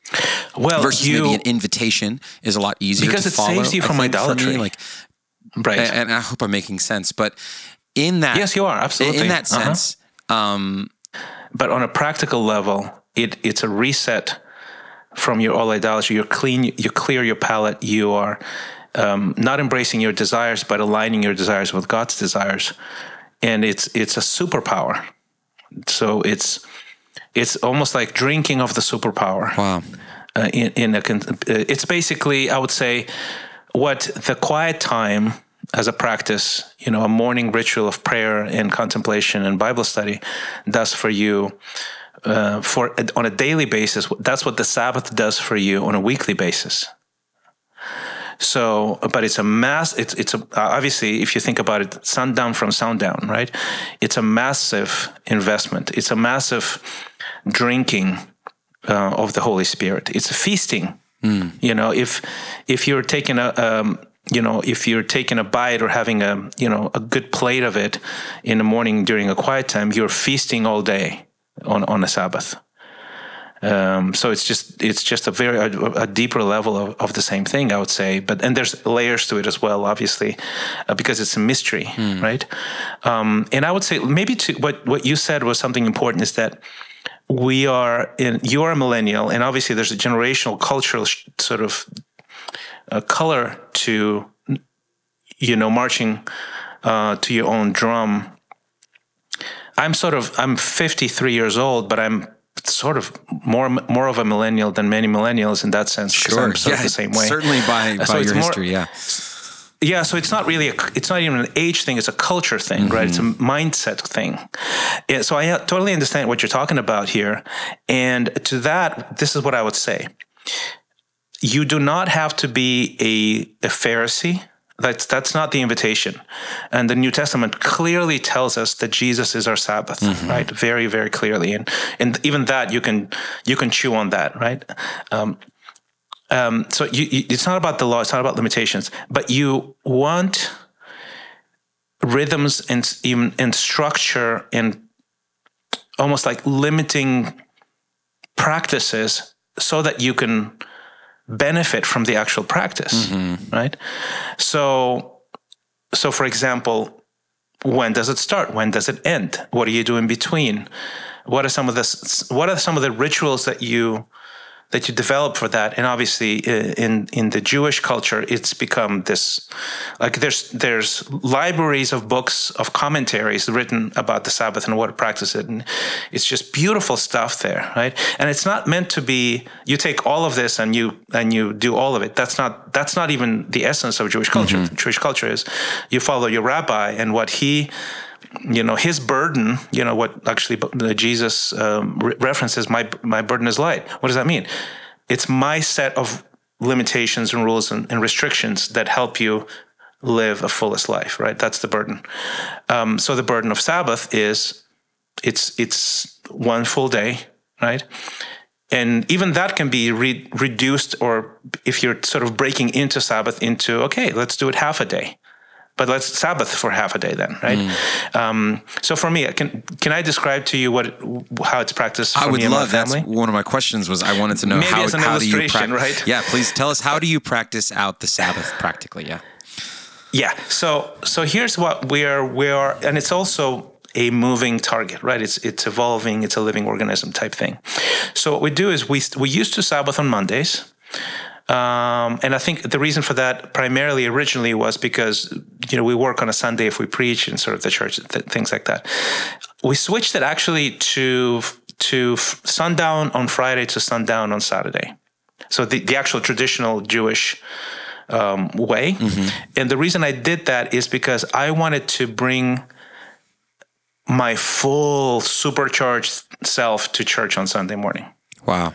Well, versus you maybe an invitation is a lot easier Because to it follow, saves you from for me. idolatry. like right. and, and i hope i'm making sense but in that yes, you are absolutely in that Uh-huh. sense um But on a practical level, it it's a reset from your old idolatry. You're clean. You clear your palate. You are um, not embracing your desires, but aligning your desires with God's desires, and it's it's a superpower. So it's it's almost like drinking of the superpower. wow uh, in, in a con- uh, it's basically i would say what the quiet time as a practice you know a morning ritual of prayer and contemplation and bible study does for you uh, for on a daily basis that's what the sabbath does for you on a weekly basis. So but it's a mass it's it's a obviously if you think about it sundown from sundown right? It's a massive investment. It's a massive drinking uh, of the Holy Spirit. It's a feasting. You know, if if you're taking a um, you know if you're taking a bite or having a you know a good plate of it in the morning during a quiet time, you're feasting all day on on a Sabbath. Um, so it's just it's just a very a, a deeper level of, of the same thing, I would say. But and there's layers to it as well, obviously, uh, because it's a mystery, right? Um, and I would say maybe to what what you said was something important is that we are in you are a millennial and obviously there's a generational cultural sh- sort of uh, color to you know marching uh, to your own drum i'm sort of i'm 53 years old but i'm sort of more more of a millennial than many millennials in that sense 'cause I'm sort of the same way. certainly by, by So your more- history yeah. Yeah so it's not really a, it's not even an age thing it's a culture thing right? It's a mindset thing. Yeah, so i uh, totally understand what you're talking about here. And to that this is what i would say. You do not have to be a, a pharisee that's that's not the invitation. And the new testament clearly tells us that jesus is our sabbath right? Very very clearly. And and even that you can you can chew on that right? Um, um, so you, you, it's not about the law; it's not about limitations. But you want rhythms and even and structure and almost like limiting practices so that you can benefit from the actual practice, mm-hmm. right? So, so for example, when does it start? When does it end? What do you do in between? What are some of the what are some of the rituals that you that you develop for that. And obviously uh, in in the Jewish culture it's become this like there's there's libraries of books of commentaries written about the Sabbath and what to practice it and it's just beautiful stuff there right? And it's not meant to be you take all of this and you and you do all of it. That's not that's not even the essence of Jewish culture. Jewish culture is you follow your rabbi and what he you know his burden you know what actually jesus um, re- references my my burden is light. What does that mean? It's my set of limitations and rules and, and restrictions that help you live a fullest life right? That's the burden. Um, so the burden of sabbath is it's it's one full day right? And even that can be re- reduced or if you're sort of breaking into sabbath into okay let's do it half a day but let's Sabbath for half a day then, right? Mm. Um, so for me, can can I describe to you what how it's practiced? For I would love family? one of my questions was I wanted to know Maybe how, as an how do you practice? right? Yeah, please tell us how do you practice out the Sabbath practically? Yeah. Yeah. So so here's what we are we are, and it's also a moving target, right? It's it's evolving. It's a living organism type thing. So what we do is we we used to Sabbath on Mondays. Um, and I think the reason for that primarily originally was because you know we work on a Sunday if we preach and sort of the church th- things like that. We switched it actually to to f- sundown on Friday to sundown on Saturday. So the, the actual traditional Jewish um, way. And the reason I did that is because I wanted to bring my full supercharged self to church on Sunday morning. Wow.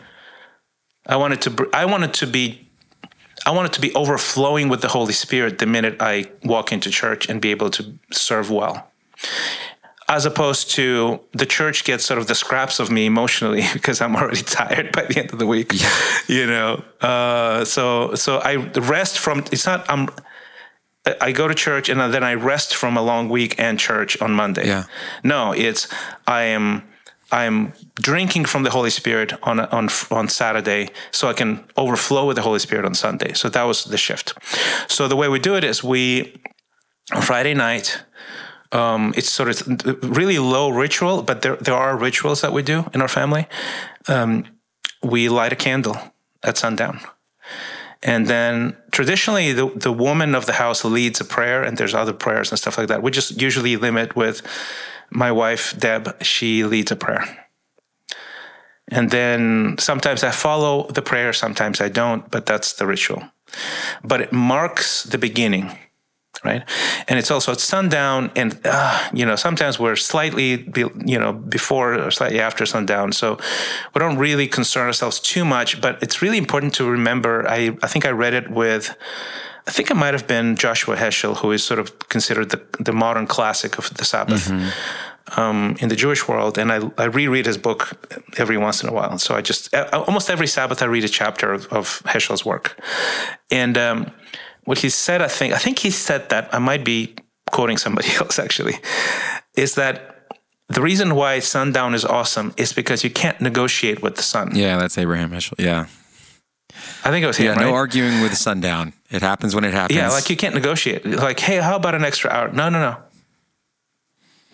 I wanted to br- I wanted to be I want it to be overflowing with the Holy Spirit the minute I walk into church and be able to serve well. As opposed to the church gets sort of the scraps of me emotionally because I'm already tired by the end of the week. You know, uh, so so I rest from. It's not. I'm. I go to church and then I rest from a long week and church on Monday. Yeah. No, it's I am I'm drinking from the Holy Spirit on on on Saturday, so I can overflow with the Holy Spirit on Sunday. So that was the shift. So the way we do it is we on Friday night. Um, it's sort of really low ritual, but there there are rituals that we do in our family. Um, we light a candle at sundown. And then traditionally, the, the woman of the house leads a prayer, and there's other prayers and stuff like that. We just usually limit with my wife, Deb, she leads a prayer. And then sometimes I follow the prayer, sometimes I don't, but that's the ritual. But it marks the beginning, right? And it's also at sundown, and uh, you know sometimes we're slightly, be, you know, before or slightly after sundown, so we don't really concern ourselves too much. But it's really important to remember. I I think I read it with. I think it might have been Joshua Heschel, who is sort of considered the, the modern classic of the Sabbath um, in the Jewish world. And I, I reread his book every once in a while. So I just, almost every Sabbath, I read a chapter of, of Heschel's work. And um, what he said, I think, I think he said that, I might be quoting somebody else actually, is that the reason why sundown is awesome is because you can't negotiate with the sun. Yeah, that's Abraham Heschel. Yeah. I think it was him, Yeah, right? no arguing with the sundown. It happens when it happens. Yeah, like you can't negotiate. Like, hey, how about an extra hour? No, no, no.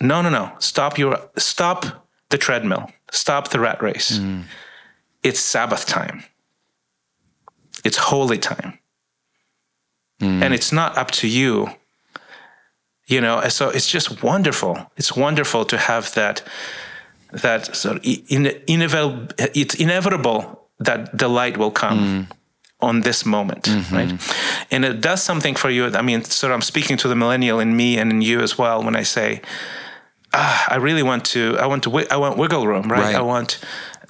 No, no, no. Stop your stop the treadmill. Stop the rat race. Mm. It's Sabbath time. It's holy time. Mm. And it's not up to you. You know, so it's just wonderful. It's wonderful to have that that sort of in, inevitable it's inevitable that the light will come on this moment, right? And it does something for you. I mean, sort of, I'm speaking to the millennial in me and in you as well when I say, ah, I really want to, I want to, I want wiggle room, right? Right. I want,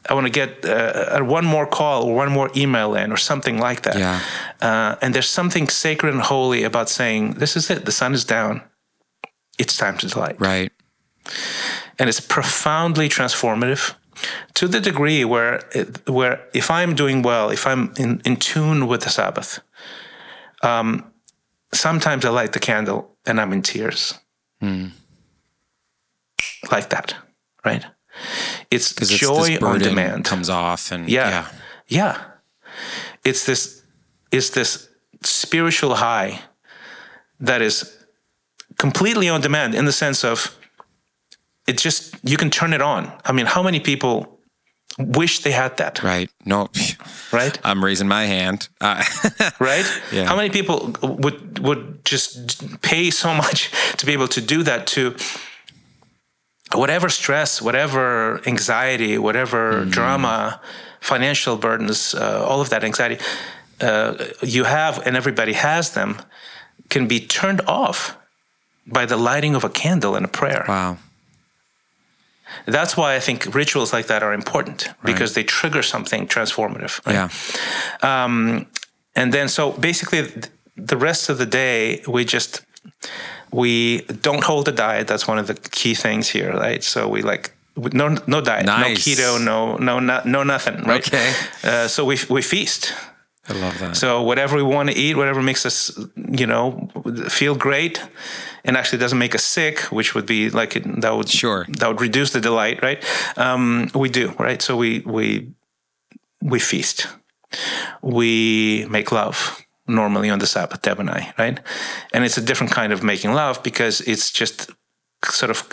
I want to get uh, uh, one more call or one more email in or something like that. Yeah. Uh, and there's something sacred and holy about saying, this is it. The sun is down. It's time to delight right. and it's profoundly transformative to the degree where it, where if I'm doing well, if I'm in, in tune with the Sabbath, um, sometimes I light the candle and I'm in tears, like that, right? It's it's joy this on demand. comes off and Yeah. yeah. Yeah. It's this it's this spiritual high that is completely on demand in the sense of it just you can turn it on. I mean, how many people wish they had that, Right. No, right? I'm raising my hand. Uh, Right? Yeah. How many people would would just pay so much to be able to do that to whatever stress, whatever anxiety, whatever drama, financial burdens, uh, all of that anxiety uh, you have, and everybody has them, can be turned off by the lighting of a candle and a prayer. wow. That's why I think rituals like that are important because they trigger something transformative. right? Yeah. Um, and then so basically the rest of the day we just we don't hold a diet that's one of the key things here right so we like no no diet no keto no no no, no nothing right Okay. uh, so we we feast I love that. so whatever we want to eat whatever makes us you know feel great and actually doesn't make us sick, which would be like it, that would Sure. that would reduce the delight, right? Um, we do, right? So we we we feast, we make love normally on the Sabbath, Deb and I, right? And it's a different kind of making love because it's just sort of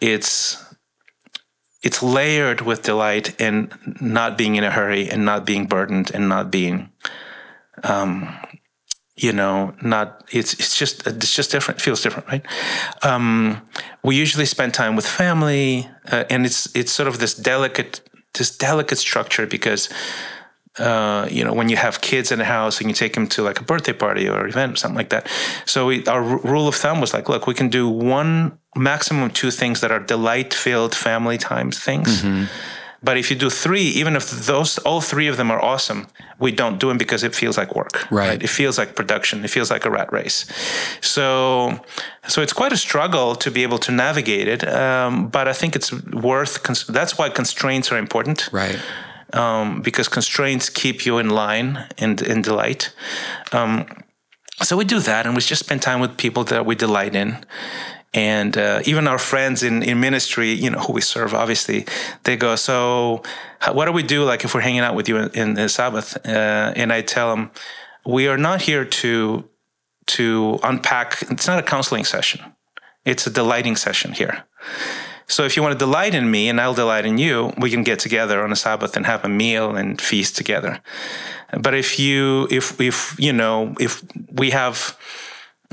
it's it's layered with delight and not being in a hurry and not being burdened and not being um you know not it's it's just it's just different it feels different right um we usually spend time with family uh, and it's it's sort of this delicate this delicate structure because uh, you know, when you have kids in the house and you take them to like a birthday party or event or something like that. So we, our r- rule of thumb was like, look, we can do one maximum two things that are delight-filled family time things. But if you do three, even if those all three of them are awesome, we don't do them because it feels like work. Right. It feels like production. It feels like a rat race. So, so it's quite a struggle to be able to navigate it. Um, but I think it's worth. Cons- that's why constraints are important Right. um, because constraints keep you in line and in delight. Um, so we do that, and we just spend time with people that we delight in. And uh, even our friends in, in ministry, you know, who we serve, obviously, they go, So, what do we do like if we're hanging out with you in, in the Sabbath? Uh, and I tell them, We are not here to to unpack, it's not a counseling session, it's a delighting session here. So if you want to delight in me and I'll delight in you, we can get together on a Sabbath and have a meal and feast together. But if you, if, if, you know, if we have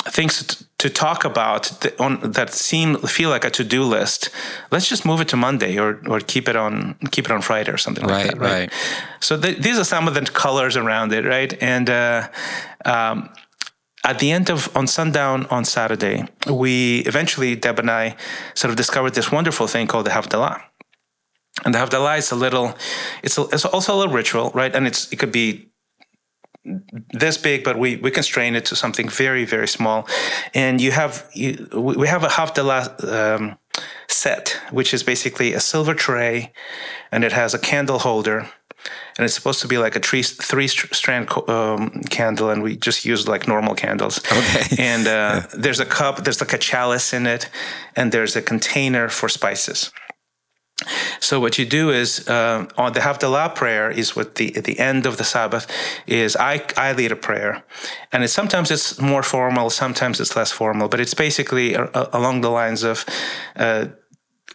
things to, talk about that, on, that seem, feel like a to-do list, let's just move it to Monday or, or keep it on, keep it on Friday or something Right, like that. Right. right. So th- these are some of the colors around it. Right. And, uh, um, at the end of on sundown on Saturday, we eventually Deb and I sort of discovered this wonderful thing called the Havdalah. And the Havdalah is a little, it's, a, it's also a little ritual, right? And it's it could be this big, but we we constrain it to something very very small. And you have you, we have a Havdalah um, set, which is basically a silver tray, and it has a candle holder and it's supposed to be like a three three strand um, candle, and we just use like normal candles. Okay. And uh, there's a cup, there's like a chalice in it, and there's a container for spices. So what you do is uh, on the Havdalah prayer is what the at the end of the Sabbath is I I lead a prayer, and sometimes it's more formal, sometimes it's less formal, but it's basically a, a, along the lines of. Uh,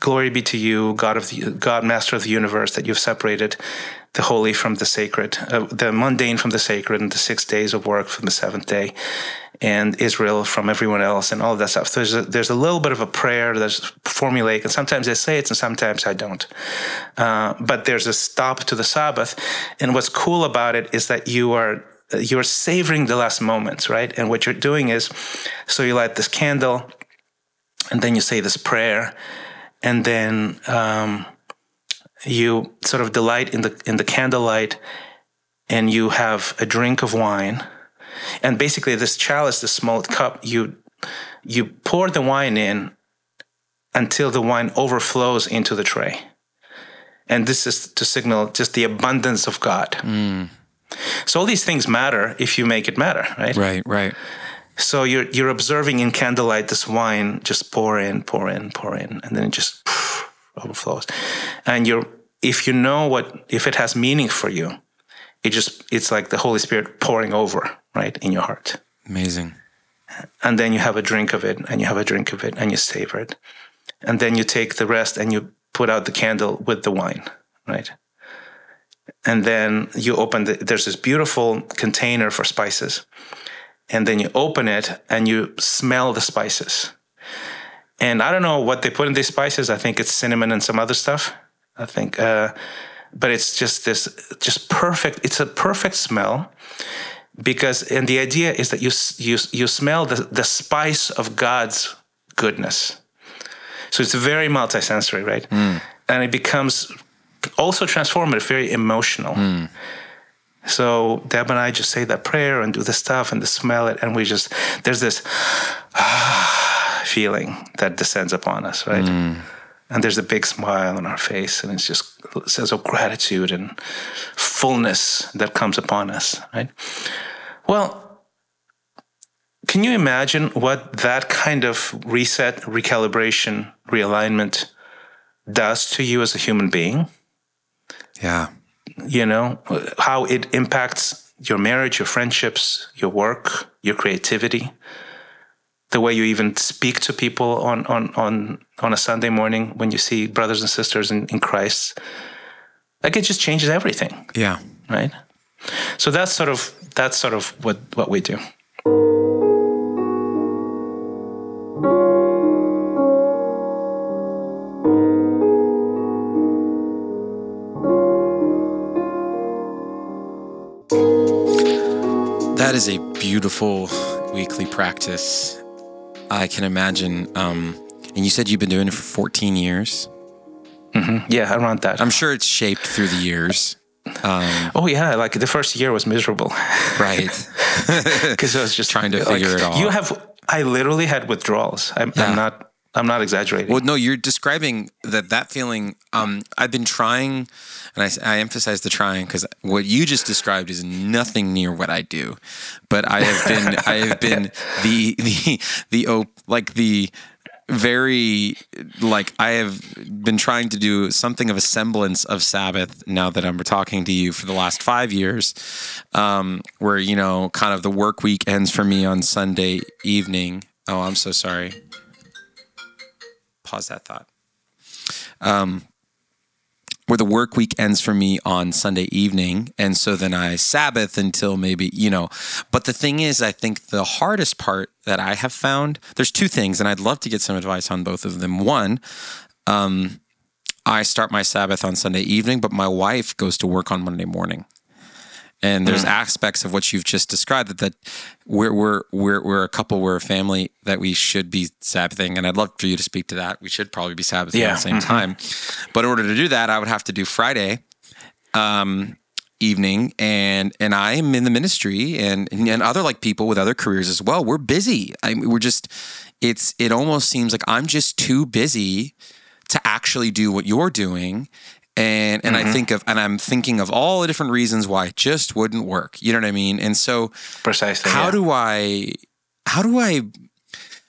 Glory be to you, God of the God, Master of the universe, that you've separated the holy from the sacred, uh, the mundane from the sacred, and the six days of work from the seventh day, and Israel from everyone else, and all of that stuff. So there's a, there's a little bit of a prayer that's formulaic, and sometimes I say it, and sometimes I don't. Uh, but there's a stop to the Sabbath, and what's cool about it is that you are you're savoring the last moments, right? And what you're doing is, so you light this candle, and then you say this prayer and then um, you sort of delight in the in the candlelight, and you have a drink of wine, and basically this chalice, this small cup, you you pour the wine in until the wine overflows into the tray, and this is to signal just the abundance of God. Mm. So all these things matter if you make it matter, right? Right, right. So you're you're observing in candlelight this wine just pour in, pour in, pour in, and then it just overflows. And you're if you know what if it has meaning for you, it just it's like the Holy Spirit pouring over right in your heart. Amazing. And then you have a drink of it, and you have a drink of it, and you savor it, and then you take the rest and you put out the candle with the wine, right? And then you open the, there's this beautiful container for spices and then you open it and you smell the spices. And I don't know what they put in these spices. I think it's cinnamon and some other stuff. I think, uh, but it's just this, just perfect. It's a perfect smell because, and the idea is that you you you smell the the spice of God's goodness. So it's very multisensory, right? Hmm. And it becomes also transformative, very emotional. Hmm. So Deb and I just say that prayer and do the stuff and the smell it, and we just there's this ah, feeling that descends upon us, right? Hmm. And there's a big smile on our face, and it's just a sense of gratitude and fullness that comes upon us, right? Well, can you imagine what that kind of reset, recalibration, realignment does to you as a human being? Yeah. You know, how it impacts your marriage, your friendships, your work, your creativity, the way you even speak to people on on on on a Sunday morning when you see brothers and sisters in, in Christ. Like it just changes everything. Yeah. Right. So that's sort of that's sort of what what we do. That is a beautiful weekly practice. I can imagine. Um, and you said you've been doing it for 14 years. Mm-hmm. Yeah, around that. I'm sure it's shaped through the years. Um, oh yeah, like the first year was miserable. Right. Because I was just trying to like, figure it out. You have. I literally had withdrawals. I'm, yeah. I'm not. I'm not exaggerating. Well, no, you're describing that that feeling. Um, I've been trying, and I, I emphasize the trying because what you just described is nothing near what I do. But I have been, I have been the the the like the very like I have been trying to do something of a semblance of Sabbath now that I'm talking to you for the last five years, um, where you know, kind of the work week ends for me on Sunday evening. Oh, I'm so sorry pause that thought. Um, where the work week ends for me on Sunday evening. And so then I Sabbath until maybe, you know. But the thing is, I think the hardest part that I have found, there's two things, and I'd love to get some advice on both of them. One, um, I start my Sabbath on Sunday evening, but my wife goes to work on Monday morning. And there's mm. aspects of what you've just described that, that we're, we're, we're, we're a couple, we're a family that we should be Sabbathing. And I'd love for you to speak to that. We should probably be Sabbathing yeah. at the same mm-hmm. time. But in order to do that, I would have to do Friday um, evening. And and I am in the ministry and, and other like people with other careers as well. We're busy. I, mean, we're just, it's, it almost seems like I'm just too busy to actually do what you're doing and and mm-hmm. I think of and I'm thinking of all the different reasons why it just wouldn't work. You know what I mean? And so precisely. How yeah. do I how do I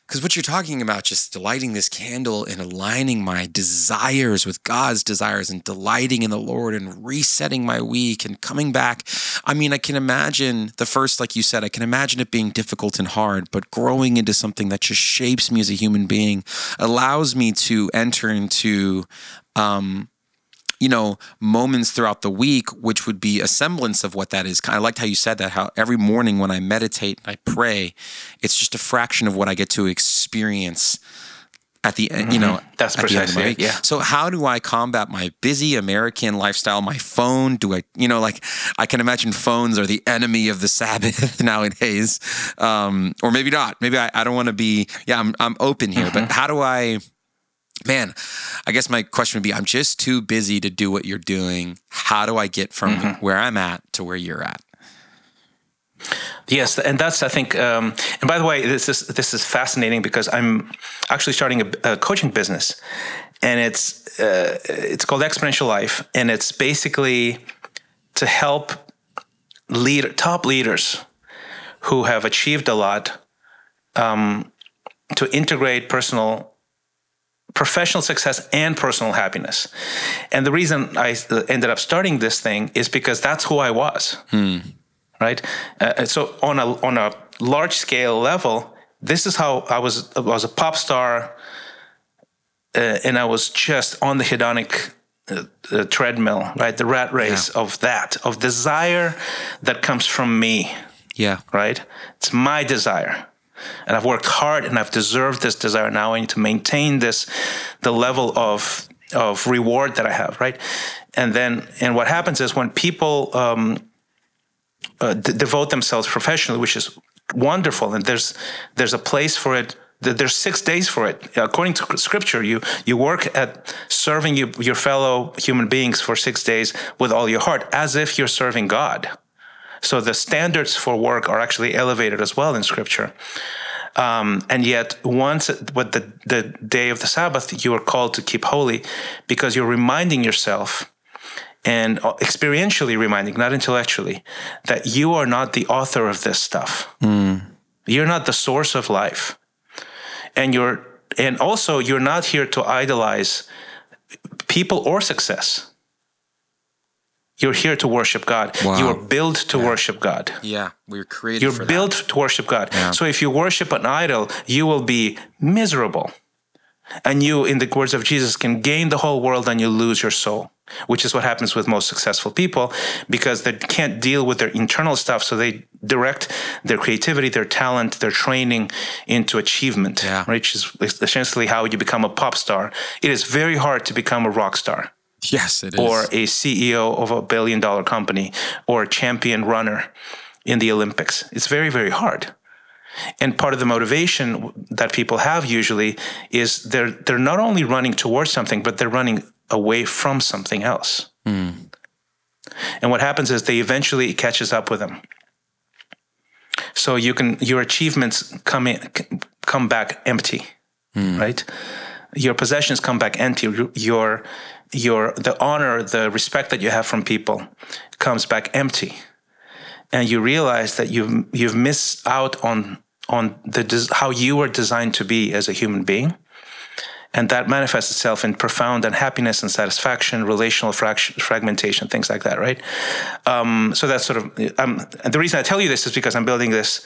because what you're talking about just lighting this candle and aligning my desires with God's desires and delighting in the Lord and resetting my week and coming back. I mean, I can imagine the first, like you said, I can imagine it being difficult and hard, but growing into something that just shapes me as a human being allows me to enter into um, you know, moments throughout the week, which would be a semblance of what that is. I liked how you said that, how every morning when I meditate, I pray, it's just a fraction of what I get to experience at the end, you know, mm-hmm. that's precisely. Yeah. So how do I combat my busy American lifestyle? My phone? Do I, you know, like I can imagine phones are the enemy of the Sabbath nowadays, um, or maybe not. Maybe I, I don't want to be. Yeah, I'm I'm open here, mm-hmm. but how do I? Man, I guess my question would be I'm just too busy to do what you're doing. How do I get from mm-hmm. where I'm at to where you're at? Yes, and that's I think. Um, and by the way, this is this is fascinating because I'm actually starting a, a coaching business, and it's uh, it's called Exponential Life, and it's basically to help lead top leaders who have achieved a lot um, to integrate personal professional success and personal happiness. And the reason I ended up starting this thing is because that's who I was. Hmm. Right. Uh, so on a on a large scale level, this is how I was. I was a pop star, uh, and I was just on the hedonic uh, treadmill, right? The rat race yeah. of that, of desire that comes from me. Yeah. Right. It's my desire and I've worked hard and I've deserved this desire. Now I need to maintain this, the level of of reward that I have, right? And then, and what happens is when people um, uh, d- devote themselves professionally, which is wonderful, and there's there's a place for it. There's six days for it. According to Scripture, you you work at serving you, your fellow human beings for six days with all your heart, as if you're serving God. So the standards for work are actually elevated as well in Scripture. Um, and yet, once with the, the day of the Sabbath, you are called to keep holy because you're reminding yourself and experientially reminding, not intellectually, that you are not the author of this stuff. Mm. You're not the source of life. And you're and also you're not here to idolize people or success. You're here to worship God. Wow. You are built to worship God. Yeah, we were created You're built to worship God. Yeah. So if you worship an idol, you will be miserable. And you, in the words of Jesus, can gain the whole world and you lose your soul, which is what happens with most successful people because they can't deal with their internal stuff. So they direct their creativity, their talent, their training into achievement, Yeah. which is essentially how you become a pop star. It is very hard to become a rock star that. Yes, it is. or a CEO of a billion dollar company or a champion runner in the Olympics. It's very, very hard. And part of the motivation that people have usually is they're they're not only running towards something, but they're running away from something else. Hmm. And what happens is they eventually it catches up with them. So you can your achievements come in, come back empty, hmm. right? Your possessions come back empty. Your your the honor, the respect that you have from people comes back empty, and you realize that you've you've missed out on on the how you were designed to be as a human being, and that manifests itself in profound unhappiness and satisfaction, relational fragmentation, things like that, right? Um, so that's sort of um, the reason I tell you this is because I'm building this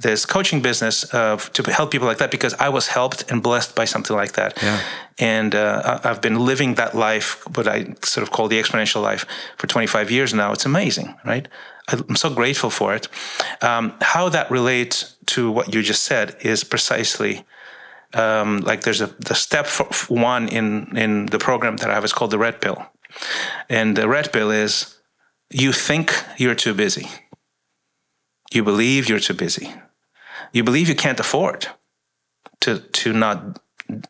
this coaching business uh, to help people like that because I was helped and blessed by something like that, Yeah. and uh, I've been living that life, what I sort of call the exponential life, for 25 years now. It's amazing, right? I'm so grateful for it. Um, how that relates to what you just said is precisely um, like there's a the step f- one in in the program that I have is called the red pill, and the red pill is you think you're too busy, you believe you're too busy, you believe you can't afford to to not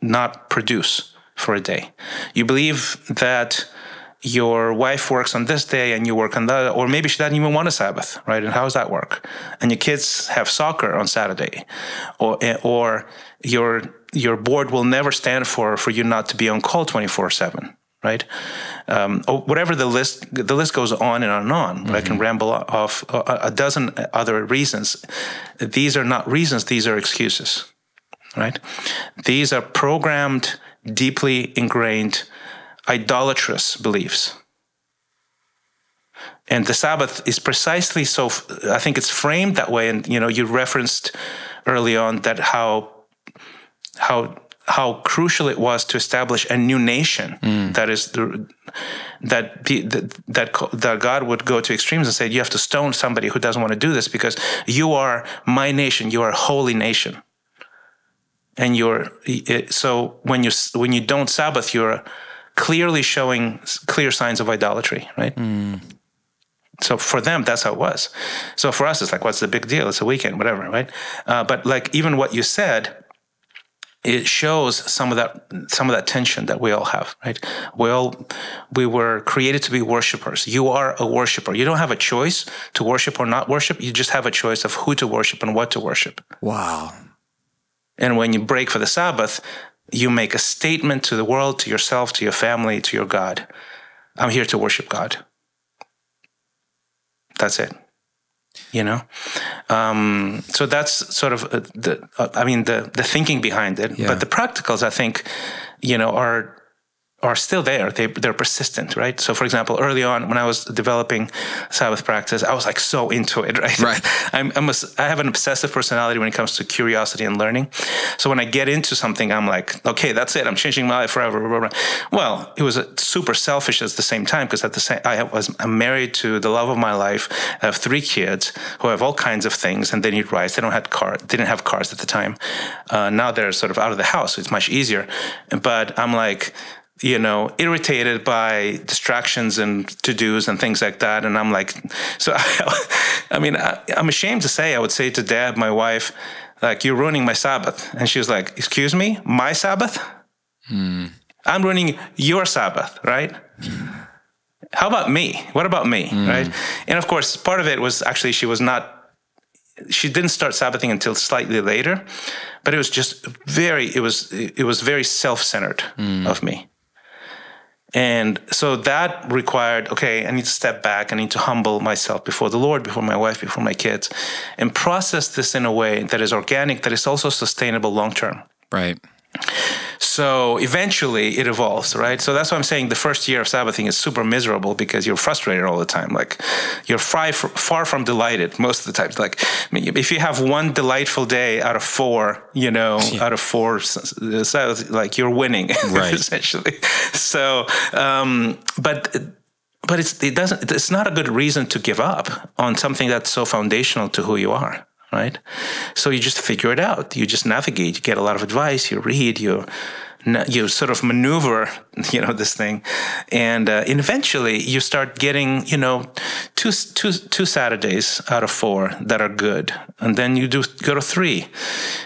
not produce for a day, you believe that your wife works on this day and you work on that, or maybe she doesn't even want a Sabbath, right? And how does that work? And your kids have soccer on Saturday, or or your your board will never stand for for you not to be on call twenty four seven, right? Um, or whatever the list the list goes on and on and on. I can ramble off a, a dozen other reasons. These are not reasons; these are excuses, right? These are programmed, deeply ingrained idolatrous beliefs. And the Sabbath is precisely so. I think it's framed that way. And you know, you referenced early on that how how how crucial it was to establish a new nation that is the, that the- that that that God would go to extremes and say you have to stone somebody who doesn't want to do this because you are my nation. You are a holy nation and you're it, so when you when you don't Sabbath, you're clearly showing clear signs of idolatry, right? So for them, that's how it was. So for us, it's like, what's the big deal? It's a weekend, whatever, right? Uh, but like even what you said, it shows some of that some of that tension that we all have, right? We all we were created to be worshipers. You are a worshiper. You don't have a choice to worship or not worship. You just have a choice of who to worship and what to worship. wow. And when you break for the Sabbath, you make a statement to the world, to yourself, to your family, to your God. I'm here to worship God. That's it. You know, um, so that's sort of uh, the. Uh, I mean, the the thinking behind it, Yeah. but the practicals, I think, you know, are are still there. They they're persistent, right? So, for example, early on when I was developing Sabbath practice, I was like so into it, right? Right. I'm, I'm a, I have an obsessive personality when it comes to curiosity and learning. So when I get into something, I'm like, okay, that's it. I'm changing my life forever. Blah, blah, blah. Well, it was uh, super selfish at the same time because at the same, I was I'm married to the love of my life. I have three kids who have all kinds of things, and they need rides. They don't have car. They didn't have cars at the time. Uh, now they're sort of out of the house, so it's much easier. But I'm like you know, irritated by distractions and to dos and things like that. And I'm like, so I mean, I, I'm ashamed to say, I would say to dad, my wife, like, you're ruining my Sabbath. And she was like, excuse me, my Sabbath? Hmm. I'm ruining your Sabbath, right? Hmm. How about me? What about me, hmm. right? And of course, part of it was actually she was not she didn't start sabbathing until slightly later but it was just very it was it was very self-centered of me And so that required, okay, I need to step back. I need to humble myself before the Lord, before my wife, before my kids, and process this in a way that is organic, that is also sustainable long term. Right. So eventually it evolves, right? So that's why I'm saying the first year of Sabbathing is super miserable because you're frustrated all the time. Like you're far, far from delighted most of the times. Like if you have one delightful day out of four, you know, yeah. out of four, like you're winning right. essentially. So, um, but but it's it doesn't it's not a good reason to give up on something that's so foundational to who you are right? So you just figure it out. You just navigate. You get a lot of advice. You read. You you sort of maneuver, you know, this thing, and, uh, and eventually you start getting, you know, two, two, two Saturdays out of four that are good, and then you do go to three,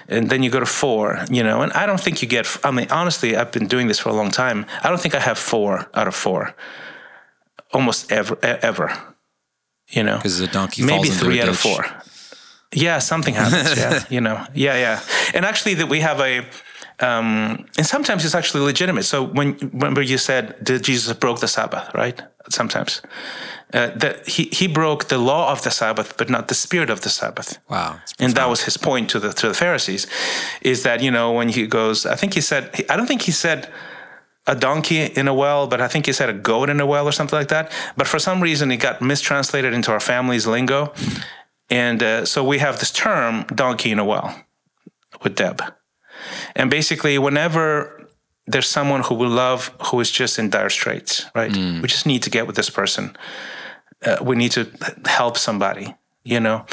and then you go to four, you know, and I don't think you get. I mean, honestly, I've been doing this for a long time. I don't think I have four out of four, almost ever, ever. You know, because the donkey maybe three out of four. Yeah, something happens. yeah, you know. Yeah, yeah. And actually, that we have a. Um, and sometimes it's actually legitimate. So when remember you said that Jesus broke the Sabbath, right? Sometimes uh, that he he broke the law of the Sabbath, but not the spirit of the Sabbath. Wow! And that was his point to the to the Pharisees, is that you know when he goes, I think he said, I don't think he said a donkey in a well, but I think he said a goat in a well or something like that. But for some reason, it got mistranslated into our family's lingo, and uh, so we have this term, donkey in a well, with Deb. And basically, whenever there's someone who we love who is just in dire straits, right? Mm. We just need to get with this person. Uh, we need to help somebody, you know?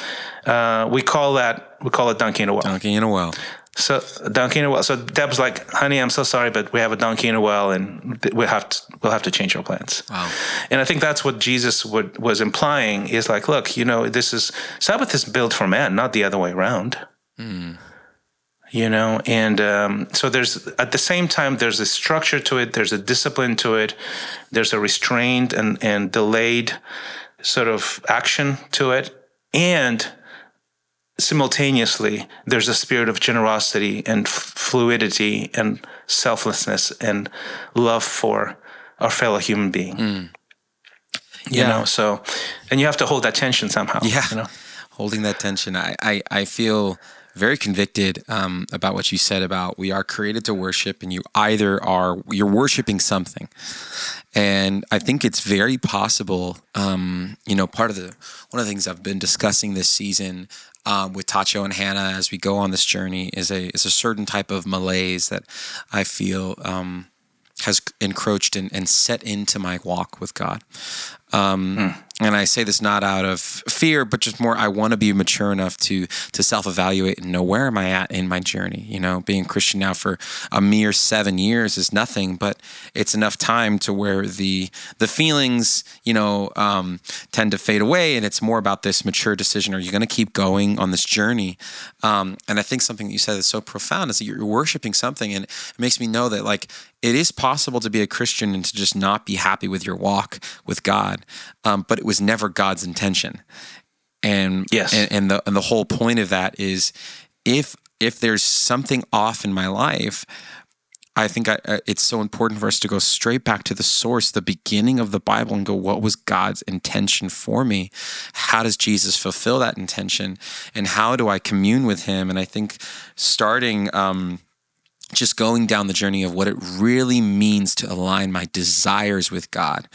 Uh, we call that, we call it donkey in a well. Donkey in a well. So donkey in a well. So Deb's like, honey, I'm so sorry, but we have a donkey in a well, and we have to we'll have to change our plans. Wow. And I think that's what Jesus would, was implying is like, look, you know, this is Sabbath is built for man, not the other way around. Mm. You know, and um, so there's at the same time there's a structure to it, there's a discipline to it, there's a restrained and and delayed sort of action to it, and simultaneously there's a spirit of generosity and fluidity and selflessness and love for our fellow human being. Mm. you yeah. know so and you have to hold that tension somehow yeah. you know? Holding that tension. I i, I feel very convicted um, about what you said about we are created to worship and you either are you're worshiping something. And i think it's very possible um, you know part of the one of the things i've been discussing this season um, with Tacho and Hannah as we go on this journey is a is a certain type of malaise that I feel um, has encroached and, and set into my walk with God. Um, mm. And I say this not out of fear, but just more I want to be mature enough to to self evaluate and know where am I at in my journey. You know, being Christian now for a mere seven years is nothing, but it's enough time to where the the feelings you know um, tend to fade away, and it's more about this mature decision. Are you going to keep going on this journey? Um, and I think something that you said is so profound is that you're worshiping something, and it makes me know that like it is possible to be a Christian and to just not be happy with your walk with God, um, but it was never God's intention. And yes, and, and the and the whole point of that is if if there's something off in my life, I think I, it's so important for us to go straight back to the source, the beginning of the Bible, and go, what was God's intention for me? How does Jesus fulfill that intention? And how do I commune with Him? And I think starting, um, just going down the journey of what it really means to align my desires with God.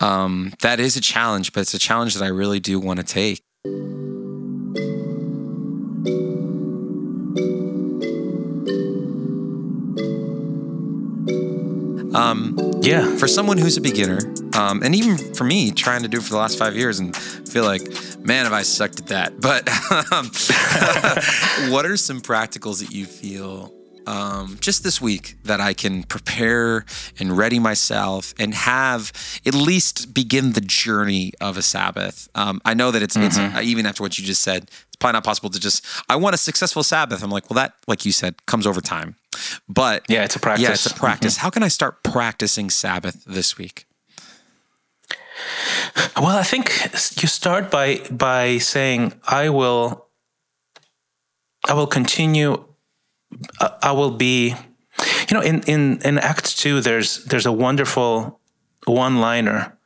Um, that is a challenge, but it's a challenge that I really do want to take. Um, yeah, for someone who's a beginner, um, and even for me, trying to do it for the last five years, and feel like, man, have I sucked at that. But um, what are some practicals that you feel um, just this week that I can prepare and ready myself and have at least begin the journey of a Sabbath. Um, I know that it's, mm-hmm. it's uh, even after what you just said, it's probably not possible to just, I want a successful Sabbath. I'm like, well, that, like you said, comes over time. But yeah, it's a practice. Yeah, it's a practice. Mm-hmm. How can I start practicing Sabbath this week? Well, I think you start by by saying, I will I will continue I will be You know, in in in Acts two, there's there's a wonderful one liner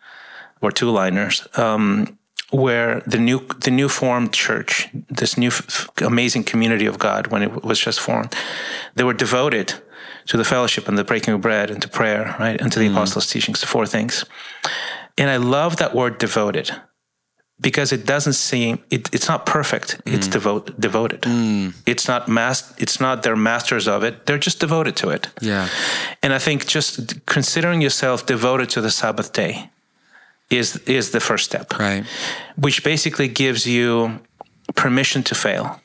or two liners um, where the new the new formed church, this new f- amazing community of God, when it was just formed, they were devoted to the fellowship and the breaking of bread and to prayer, right, and to the apostles' teachings, the four things. And I love that word devoted because it doesn't seem it, it's not perfect. It's mm. devote devoted. Mm. It's not mas- It's not they're masters of it. They're just devoted to it. Yeah. And I think just considering yourself devoted to the Sabbath day is is the first step, Right. which basically gives you permission to fail.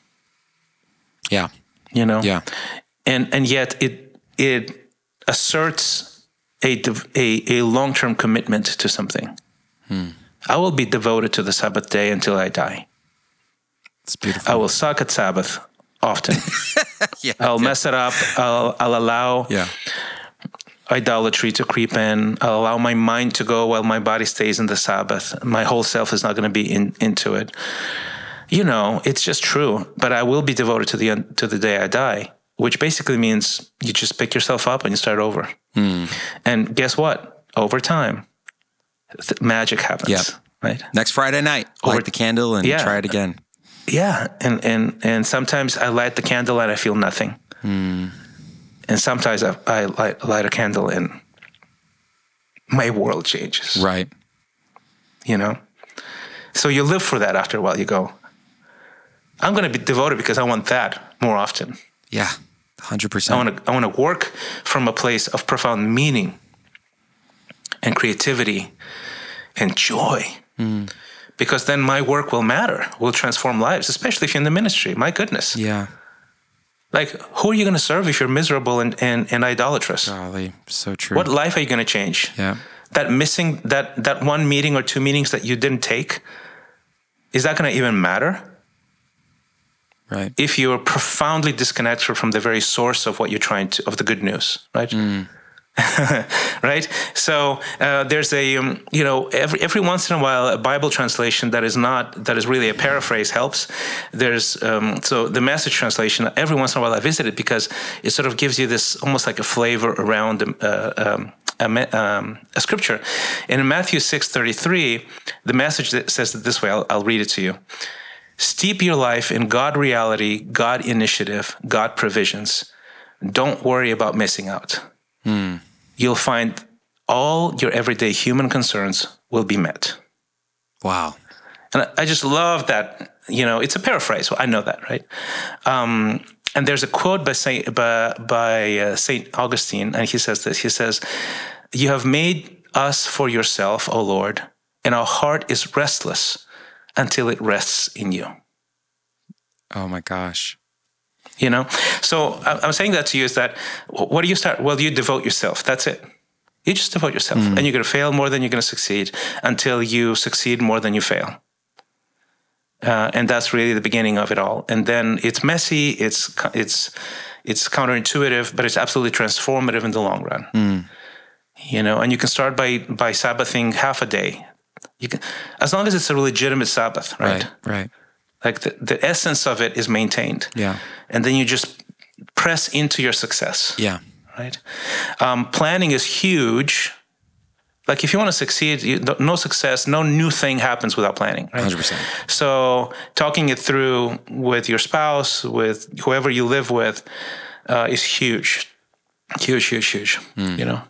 Yeah. You know, Yeah. and and yet it it asserts a a, a long term commitment to something. Hmm. I will be devoted to the Sabbath day until I die. It's beautiful. I will suck at Sabbath often. yeah. I'll mess it up. I'll I'll allow Yeah. idolatry to creep in. I'll allow my mind to go while my body stays in the Sabbath. My whole self is not going to be in, into it. You know, it's just true. But I will be devoted to the to the day I die, which basically means you just pick yourself up and you start over. Hmm. And guess what? Over time, th- magic happens. Yep. Right. Next Friday night, light Or- the candle and Yeah. try it again. Yeah, and and and sometimes I light the candle and I feel nothing, hmm. and sometimes I, I light, light a candle and my world changes. Right. You know, so you live for that. After a while, you go, I'm going to be devoted because I want that more often. Yeah. 100%. I want to I want to work from a place of profound meaning and creativity and joy. Because then my work will matter, will transform lives, especially if you're in the ministry. My goodness. yeah. Like, who are you going to serve if you're miserable and, and, and idolatrous? Golly. So true. What life are you going to change? Yeah. That missing, that, that one meeting or two meetings that you didn't take, is that going to even matter? Right. If you're profoundly disconnected from the very source of what you're trying to, of the good news, right? Mm. right. So uh, there's a, um, you know, every every once in a while, a Bible translation that is not that is really a paraphrase helps. There's um, so the message translation. Every once in a while, I visit it because it sort of gives you this almost like a flavor around uh, um, a, um, a scripture. And in Matthew six thirty three, the message that says it this way. I'll, I'll read it to you. Steep your life in God reality, God initiative, God provisions. Don't worry about missing out. You'll find all your everyday human concerns will be met. Wow. And I- I just love that. You know, it's a paraphrase. I know that, right? Um, and there's a quote by Saint by, by uh, Saint Augustine, and he says this. He says, "You have made us for yourself, O Lord, and our heart is restless until it rests in you." Oh my gosh. You know, so I'm saying that to you is that what do you start? Well, you devote yourself. That's it. You just devote yourself, and you're going to fail more than you're going to succeed until you succeed more than you fail. Uh, and that's really the beginning of it all. And then it's messy. It's it's it's counterintuitive, but it's absolutely transformative in the long run. You know, and you can start by by Sabbathing half a day. You can, as long as it's a legitimate Sabbath, right? Right. Right. Like the, the essence of it is maintained. Yeah. and then you just press into your success. Yeah. right? Um, planning is huge. Like if you want to succeed you, no success no new thing happens without planning right? 100%. so talking it through with your spouse with whoever you live with uh, is huge. Huge huge huge you know?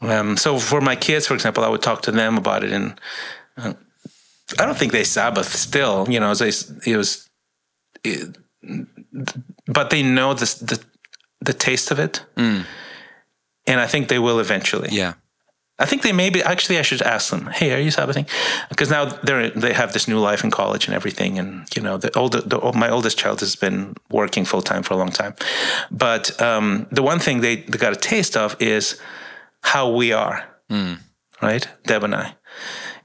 Um, so for my kids for example i would talk to them about it and uh, i don't think they sabbath still you know they, it was it, but they know this, the the taste of it. And i think they will eventually. Yeah. I think they maybe actually I should ask them, "Hey, are you Sabbathing?" Because now they're they have this new life in college and everything, and you know, the older the, my oldest child has been working full time for a long time, but um, the one thing they, they got a taste of is how we are, right, Deb and I,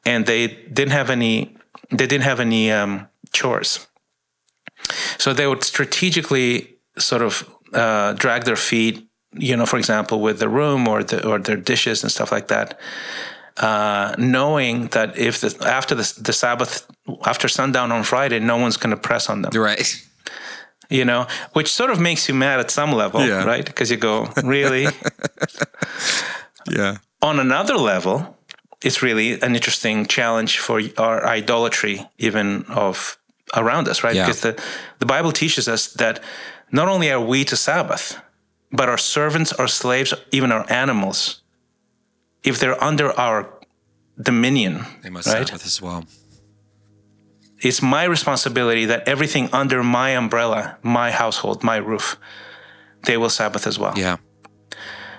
and they didn't have any they didn't have any um, chores, so they would strategically sort of uh, drag their feet you know, for example, with the room or the or their dishes and stuff like that, uh, knowing that if the, after the, the Sabbath, after sundown on Friday, no one's going to press on them. Right. you know, which sort of makes you mad at some level, Yeah. right? Because you go, really? Yeah. On another level, it's really an interesting challenge for our idolatry, even of around us, right? Yeah. Because the, the Bible teaches us that not only are we to Sabbath, but our servants, our slaves, even our animals, if they're under our dominion, They must right? Sabbath as well. It's my responsibility that everything under my umbrella, my household, my roof, they will Sabbath as well. Yeah.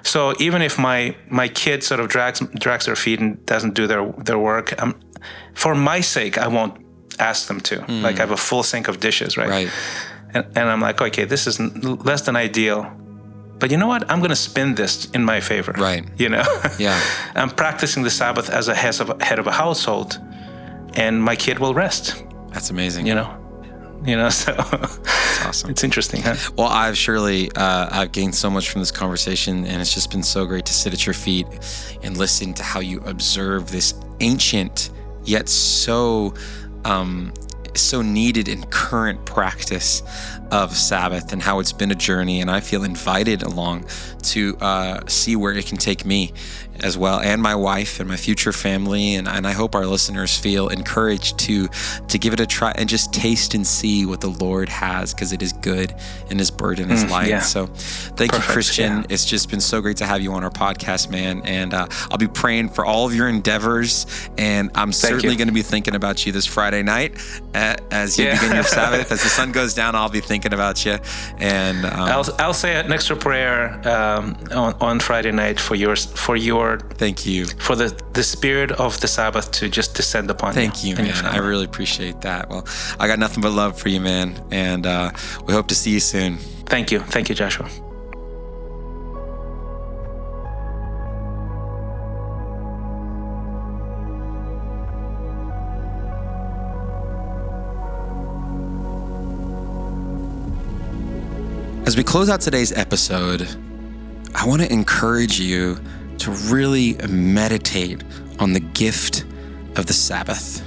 So even if my my kid sort of drags drags their feet and doesn't do their their work, um, for my sake, I won't ask them to. Like I have a full sink of dishes, right? Right. And, and I'm like, okay, this is less than ideal, but you know what? I'm going to spin this in my favor. Right. You know. Yeah. I'm practicing the Sabbath as a head of a household, and my kid will rest. That's amazing. You know. You know. So awesome. it's interesting, huh? Well, I've surely uh, I've gained so much from this conversation, and it's just been so great to sit at your feet and listen to how you observe this ancient yet so um, so needed and current practice of Sabbath, and how it's been a journey. And I feel invited along to uh, see where it can take me as well, and my wife and my future family, and, and I hope our listeners feel encouraged to to give it a try and just taste and see what the Lord has, because it is good and His burden is light. yeah. So, thank you, Christian. yeah. It's just been so great to have you on our podcast, man. And uh, I'll be praying for all of your endeavors, and I'm certainly going to be thinking about you this Friday night uh, as you Yeah. begin your Sabbath. As the sun goes down, I'll be thinking about you. And um, I'll, I'll say an extra prayer um, on, on Friday night for yours for your thank you. for the the spirit of the Sabbath to just descend upon you. Thank you, man. I really appreciate that. Well, I got nothing but love for you, man. And uh, we hope to see you soon. Thank you, thank you, Joshua. As we close out today's episode, I want to encourage you to really meditate on the gift of the Sabbath.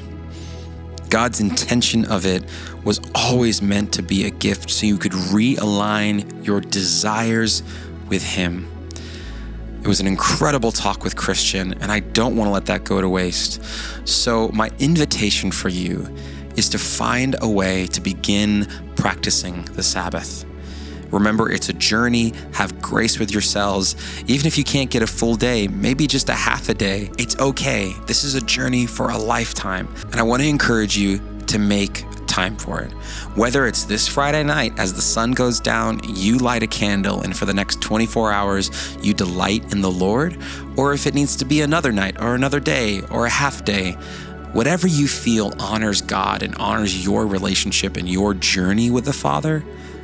God's intention of it was always meant to be a gift so you could realign your desires with Him. It was an incredible talk with Christian, and I don't want to let that go to waste. So, my invitation for you is to find a way to begin practicing the Sabbath. Remember, it's a journey. Have grace with yourselves. Even if you can't get a full day, maybe just a half a day, it's okay. This is a journey for a lifetime. And I want to encourage you to make time for it. Whether it's this Friday night as the sun goes down, you light a candle, and for the next 24 hours, you delight in the Lord, or if it needs to be another night or another day or a half day. Whatever you feel honors God and honors your relationship and your journey with the Father,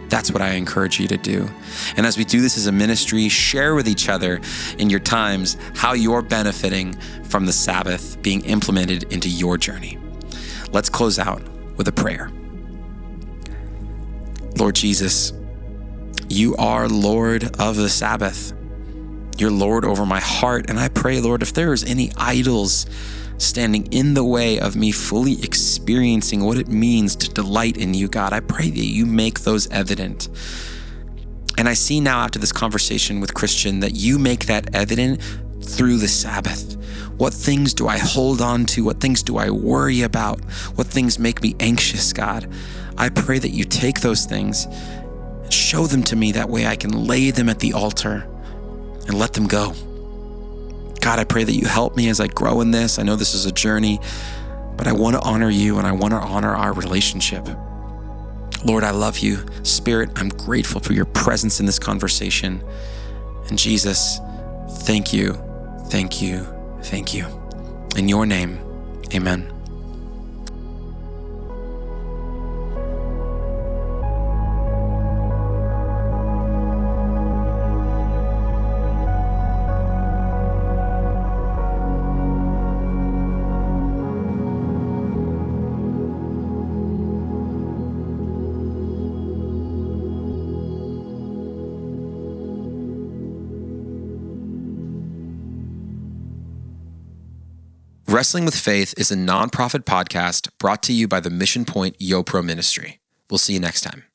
that's what I encourage you to do. And as we do this as a ministry, share with each other in your times how you're benefiting from the Sabbath being implemented into your journey. Let's close out with a prayer. Lord Jesus, you are Lord of the Sabbath. You're Lord over my heart. And I pray, Lord, if there is any idols standing in the way of me fully experiencing what it means to delight in you, God, I pray that you make those evident. And I see now after this conversation with Christian that you make that evident through the Sabbath. What things do I hold on to? What things do I worry about? What things make me anxious, God? I pray that you take those things and show them to me. That way I can lay them at the altar and let them go. God, I pray that you help me as I grow in this. I know this is a journey, but I want to honor you and I want to honor our relationship. Lord, I love you. Spirit, I'm grateful for your presence in this conversation. And Jesus, thank you, thank you, thank you. In your name, amen. Wrestling with Faith is a nonprofit podcast brought to you by the Mission Point YoPro Ministry. We'll see you next time.